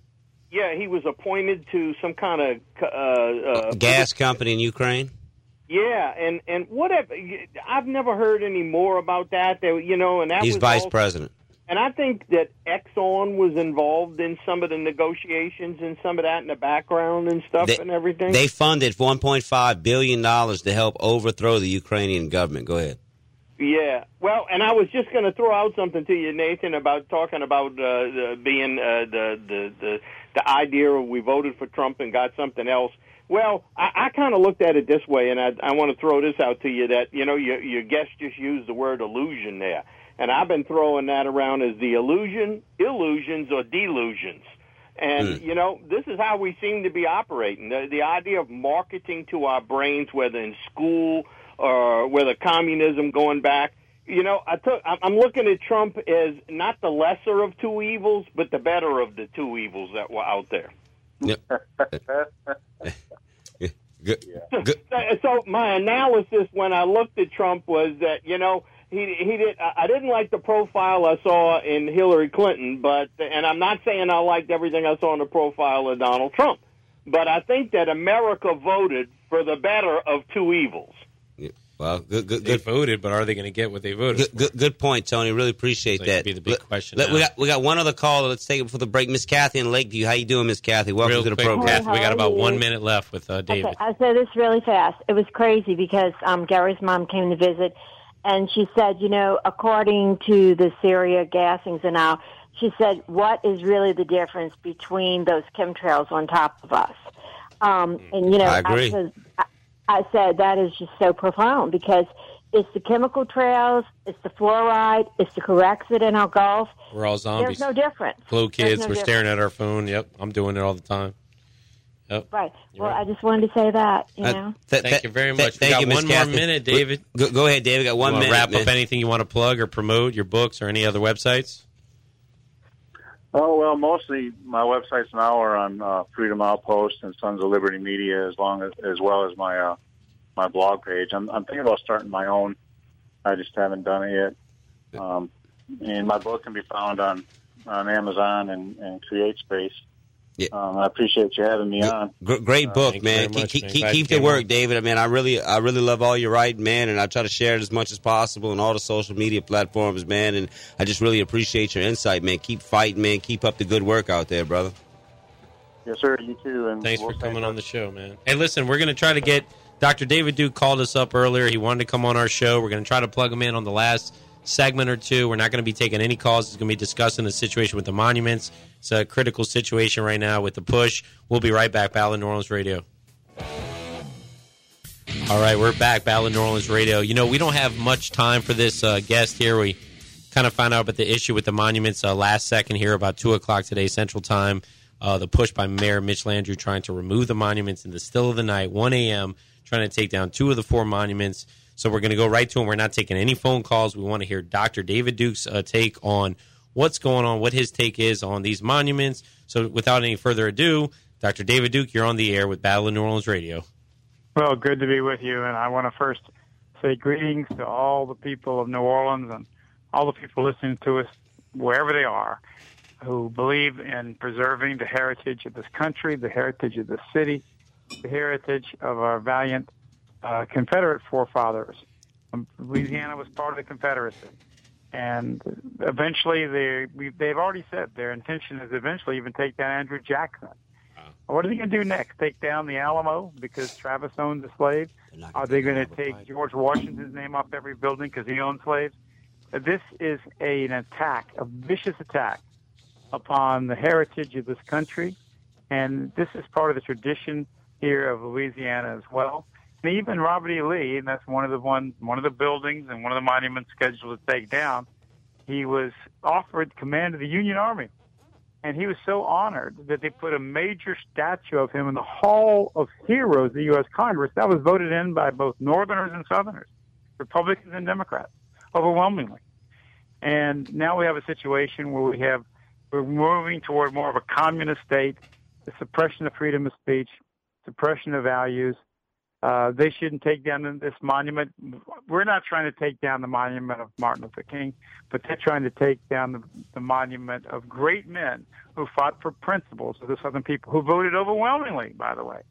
Yeah, he was appointed to some kind of uh, uh, Gas company in Ukraine. Yeah, and and whatever. I've never heard any more about that. There, you know, and that He's was vice all- president. And I think that Exxon was involved in some of the negotiations and some of that in the background and stuff They- and everything. They funded 1.5 billion dollars to help overthrow the Ukrainian government. Go ahead. Yeah. Well, and I was just going to throw out something to you, Nathan, about talking about uh, the, being uh, the, the the the idea of we voted for Trump and got something else. Well, I, I kind of looked at it this way, and I, I want to throw this out to you that you know your, your guest just used the word illusion there, and I've been throwing that around as the illusion, illusions, or delusions. And hmm. you know, this is how we seem to be operating. The, the idea of marketing to our brains, whether in school or whether communism going back. You know, I took. I'm looking at Trump as not the lesser of two evils, but the better of the two evils that were out there. Good. So, so my analysis when I looked at Trump was that you know he he did I I didn't like the profile I saw in Hillary Clinton, but and I'm not saying I liked everything I saw in the profile of Donald Trump, but I think that America voted for the better of two evils. Well, good, good, They good. voted, but are they going to get what they voted? Good, good, good point, Tony. Really appreciate That that. be the big question Let- we got we got one other call. Let's take it before the break. Miss Kathy in Lakeview. How you doing, Miss Kathy? Welcome Real to the quick, program. Kathy, we got about How one minute left with uh, David. Okay, I'll say this really fast. It was crazy because um, Gary's mom came to visit, and she said, you know, according to the Syria gassings and all, she said, what is really the difference between those chemtrails on top of us? Um, and you know, I agree. said, I, I said that is just so profound because it's the chemical trails, it's the fluoride, it's the Corexit in our Gulf. We're all zombies. There's no difference. There's kids, no we're difference. staring at our phone. Yep, I'm doing it all the time. Yep. Right. Well, I just wanted to say that. You Uh, know. th- Thank you very th- much. We thank got you, Miss one more Kathy. minute, David. Go, go ahead, David. Got one You minute. Wrap man. up anything you want to plug or promote, your books or any other websites. Oh well, mostly my websites now are on uh, Freedom Outpost and Sons of Liberty Media, as long as as well as my uh, my blog page. I'm, I'm thinking about starting my own. I just haven't done it yet. Um, and my book can be found on on Amazon and, and CreateSpace. Um, I appreciate you having me on. Gr- great book, thank you man. Keep, much, keep, man. keep, keep the work, on. David. I mean, I really, I really love all your writing, man, and I try to share it as much as possible on all the social media platforms, man. And I just really appreciate your insight, man. Keep fighting, man. Keep up the good work out there, brother. Yes, sir. You too. And Thanks we'll for stay coming on the show, man. Hey, listen, we're going to try to get Dr. David Duke called us up earlier. He wanted to come on our show. We're going to try to plug him in on the last segment or two. We're not going to be taking any calls. It's going to be discussing the situation with the monuments. It's a critical situation right now with the push. We'll be right back. Battle New Orleans Radio. All right, we're back. Battle New Orleans Radio. You know, we don't have much time for this uh, guest here. We kind of found out about the issue with the monuments uh, last second here, about 2 o'clock today, Central Time. Uh, the push by Mayor Mitch Landrieu trying to remove the monuments in the still of the night, 1 a.m., trying to take down two of the four monuments. So we're going to go right to him. We're not taking any phone calls. We want to hear Dr. David Duke's uh, take on what's going on, what his take is on these monuments. So without any further ado, Dr. David Duke, you're on the air with Battle of New Orleans Radio. Well, good to be with you. And I want to first say greetings to all the people of New Orleans and all the people listening to us wherever they are who believe in preserving the heritage of this country, the heritage of this city, the heritage of our valiant uh, Confederate forefathers. Um, Louisiana was part of the Confederacy. And eventually, they, we, they've already said their intention is eventually even take down Andrew Jackson. What are they going to do next? Take down the Alamo because Travis owns a slave? Are they going to take George Washington's name off every building because he owned slaves? This is a, an attack, a vicious attack upon the heritage of this country, and this is part of the tradition here of Louisiana as well. And even Robert E. Lee, and that's one of the one one of the buildings and one of the monuments scheduled to take down. He was offered command of the Union Army, and he was so honored that they put a major statue of him in the Hall of Heroes of the U.S. Congress. That was voted in by both Northerners and Southerners, Republicans and Democrats, overwhelmingly. And now we have a situation where we have we're moving toward more of a communist state, the suppression of freedom of speech, suppression of values, Uh, they shouldn't take down this monument. We're not trying to take down the monument of Martin Luther King, but they're trying to take down the, the monument of great men who fought for principles of the Southern people, who voted overwhelmingly, by the way,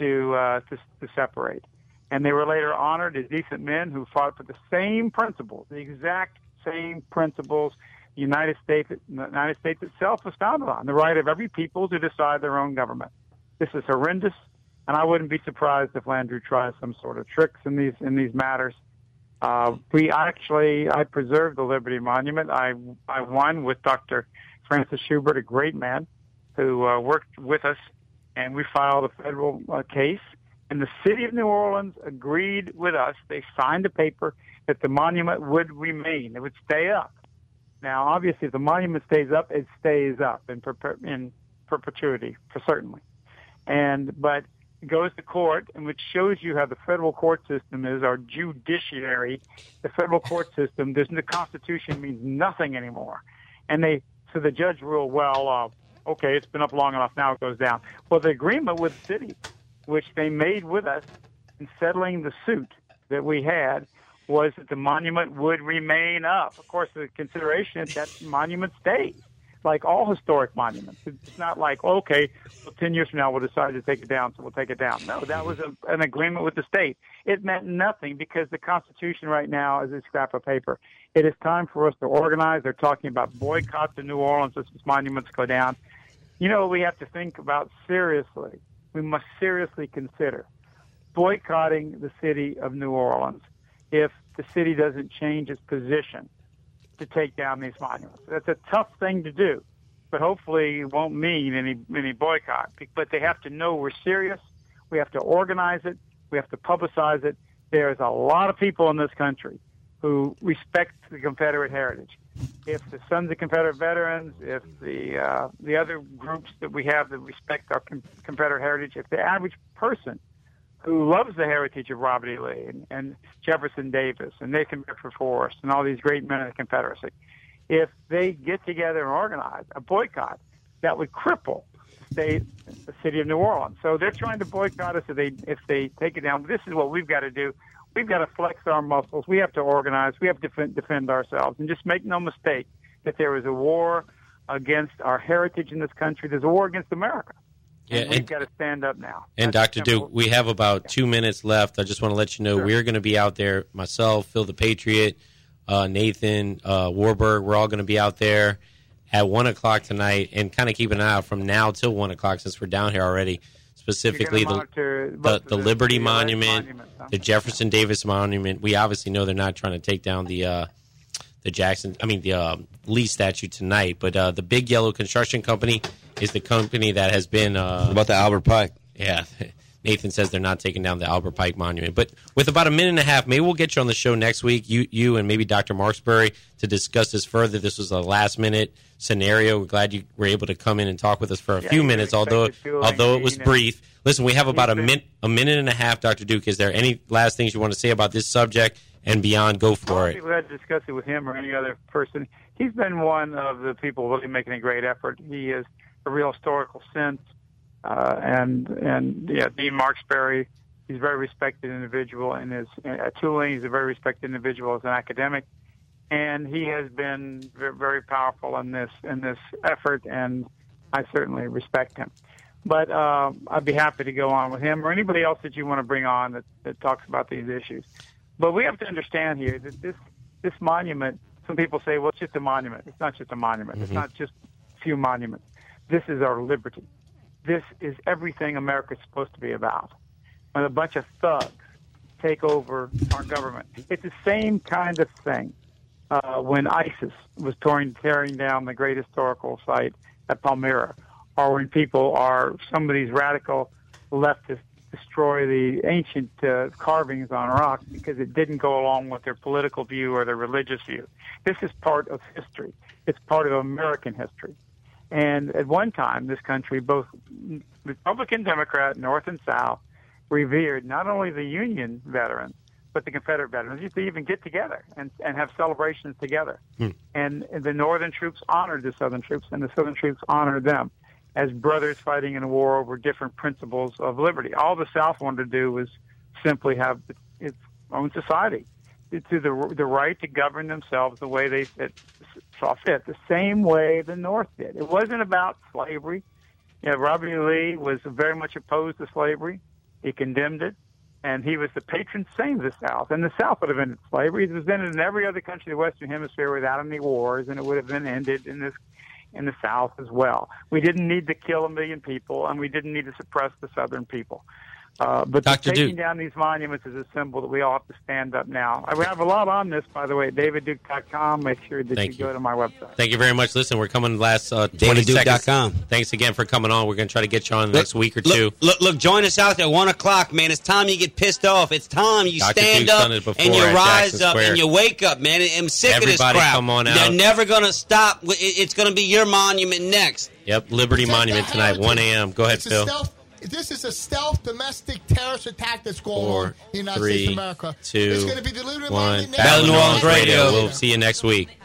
to uh, to, to separate. And they were later honored as decent men who fought for the same principles, the exact same principles the United States, the United States itself was founded on, the right of every people to decide their own government. This is horrendous, and I wouldn't be surprised if Landrieu tries some sort of tricks in these in these matters. Uh, we actually, I preserved the Liberty Monument. I I won with Dr. Francis Schubert, a great man who uh, worked with us, and we filed a federal uh, case. And the city of New Orleans agreed with us. They signed a paper that the monument would remain; it would stay up. Now, obviously, if the monument stays up, it stays up in, in perpetuity, for certainly. And but goes to court, and which shows you how the federal court system is, our judiciary. The federal court system, there's the Constitution means nothing anymore, and they so the judge ruled, well, uh, okay, it's been up long enough, now it goes down. Well, the agreement with the city, which they made with us in settling the suit that we had, was that the monument would remain up. Of course, the consideration is that monument stays, like all historic monuments. It's not like, okay, well, 10 years from now we'll decide to take it down, so we'll take it down. No, that was a, an agreement with the state. It meant nothing because the Constitution right now is a scrap of paper. It is time for us to organize. They're talking about boycotts in New Orleans as these monuments go down. You know, we have to think about seriously. We must seriously consider boycotting the city of New Orleans if the city doesn't change its position to take down these monuments. That's a tough thing to do, but hopefully it won't mean any any boycott. But they have to know we're serious. We have to organize it. We have to publicize it. There's a lot of people in this country who respect the Confederate heritage. If the Sons of Confederate Veterans, if the uh, the other groups that we have that respect our con- Confederate heritage, if the average person who loves the heritage of Robert E. Lee and, and Jefferson Davis and Nathan Bedford Forrest and all these great men of the Confederacy, if they get together and organize a boycott, that would cripple the state, the city of New Orleans. So they're trying to boycott us if they if they take it down. This is what we've got to do. We've got to flex our muscles. We have to organize. We have to defend, defend ourselves. And just make no mistake that there is a war against our heritage in this country. There's a war against America. Yeah, and we've got to stand up now. And Dr. Duke, we have about two minutes left. I just want to let you know we're going to be out there. Myself, Phil the Patriot, uh, Nathan, uh, Warburg, we're all going to be out there at one o'clock tonight, and kind of keep an eye out from now till one o'clock since we're down here already. Specifically, the the, the Liberty the Monument, monuments, huh? the Jefferson Davis Monument. We obviously know they're not trying to take down the uh, the Jackson, I mean the uh, Lee statue tonight, but uh, the Big Yellow Construction Company is the company that has been uh, about the Albert Pike. Yeah, Nathan says they're not taking down the Albert Pike Monument, but with about a minute and a half, maybe we'll get you on the show next week, you you and maybe Dr. Marksbury to discuss this further. This was a last minute scenario. We're glad you were able to come in and talk with us for a Yeah, few minutes, although although it was brief. Listen, we have about a been- min a minute and a half, Dr. Duke. Is there any last things you want to say about this subject and beyond? Go for it. People had to discuss it with him or any other person. He's been one of the people really making a great effort. He is a real historical sense, uh, and and yeah, Dean Marksbury. He's a very respected individual in his at Tulane. He's a very respected individual as an academic, and he has been very, powerful in this in this effort. And I certainly respect him. But uh, I'd be happy to go on with him or anybody else that you want to bring on that, that talks about these issues. But we have to understand here that this this monument. Some people say, "Well, it's just a monument." It's not just a monument. It's Mhm. not just a few monuments. This is our liberty. This is everything America's supposed to be about. When a bunch of thugs take over our government, it's the same kind of thing. Uh, when ISIS was tearing, tearing down the great historical site at Palmyra, or when people are some of these radical leftists destroy the ancient uh, carvings on rock because it didn't go along with their political view or their religious view. This is part of history. It's part of American history. And at one time, this country, both Republican, Democrat, North and South, revered not only the Union veterans, but the Confederate veterans. Used to even get together and, and have celebrations together. And, and the Northern troops honored the Southern troops, and the Southern troops honored them as brothers fighting in a war over different principles of liberty. All the South wanted to do was simply have its own society, to the the right to govern themselves the way they fit, saw fit, the same way the North did. It wasn't about slavery. You know, Robert E. Lee was very much opposed to slavery. He condemned it, and he was the patron saint of the South. And the South would have ended slavery. It was ended in every other country of the Western Hemisphere without any wars, and it would have been ended in this in the South as well. We didn't need to kill a million people, and we didn't need to suppress the Southern people. Uh, but Dr. taking Duke. down these monuments is a symbol that we all have to stand up now. I- We have a lot on this, by the way, davidduke.com. Make sure that Thank you, go to my website. Thank you very much. Listen, we're coming last uh, 20 DavidDuke.com. seconds. Thanks again for coming on. We're going to try to get you on the next week or two. Look, look, look, join us out at 1 o'clock, man. It's time you get pissed off. It's time you Dr. stand Duke's up done it before and you rise up and you wake up, man. I'm sick of this crap. come on out. They're never going to stop. It's going to be your monument next. Yep, Liberty Monument tonight, 1 a.m. Go ahead, It's a Phil. Stealth. This is a stealth domestic terrorist attack that's going Four, on in the United three, States of America. two, it's going to be the Liberty one. Monument Battle New Orleans week. Radio. We'll see you next week.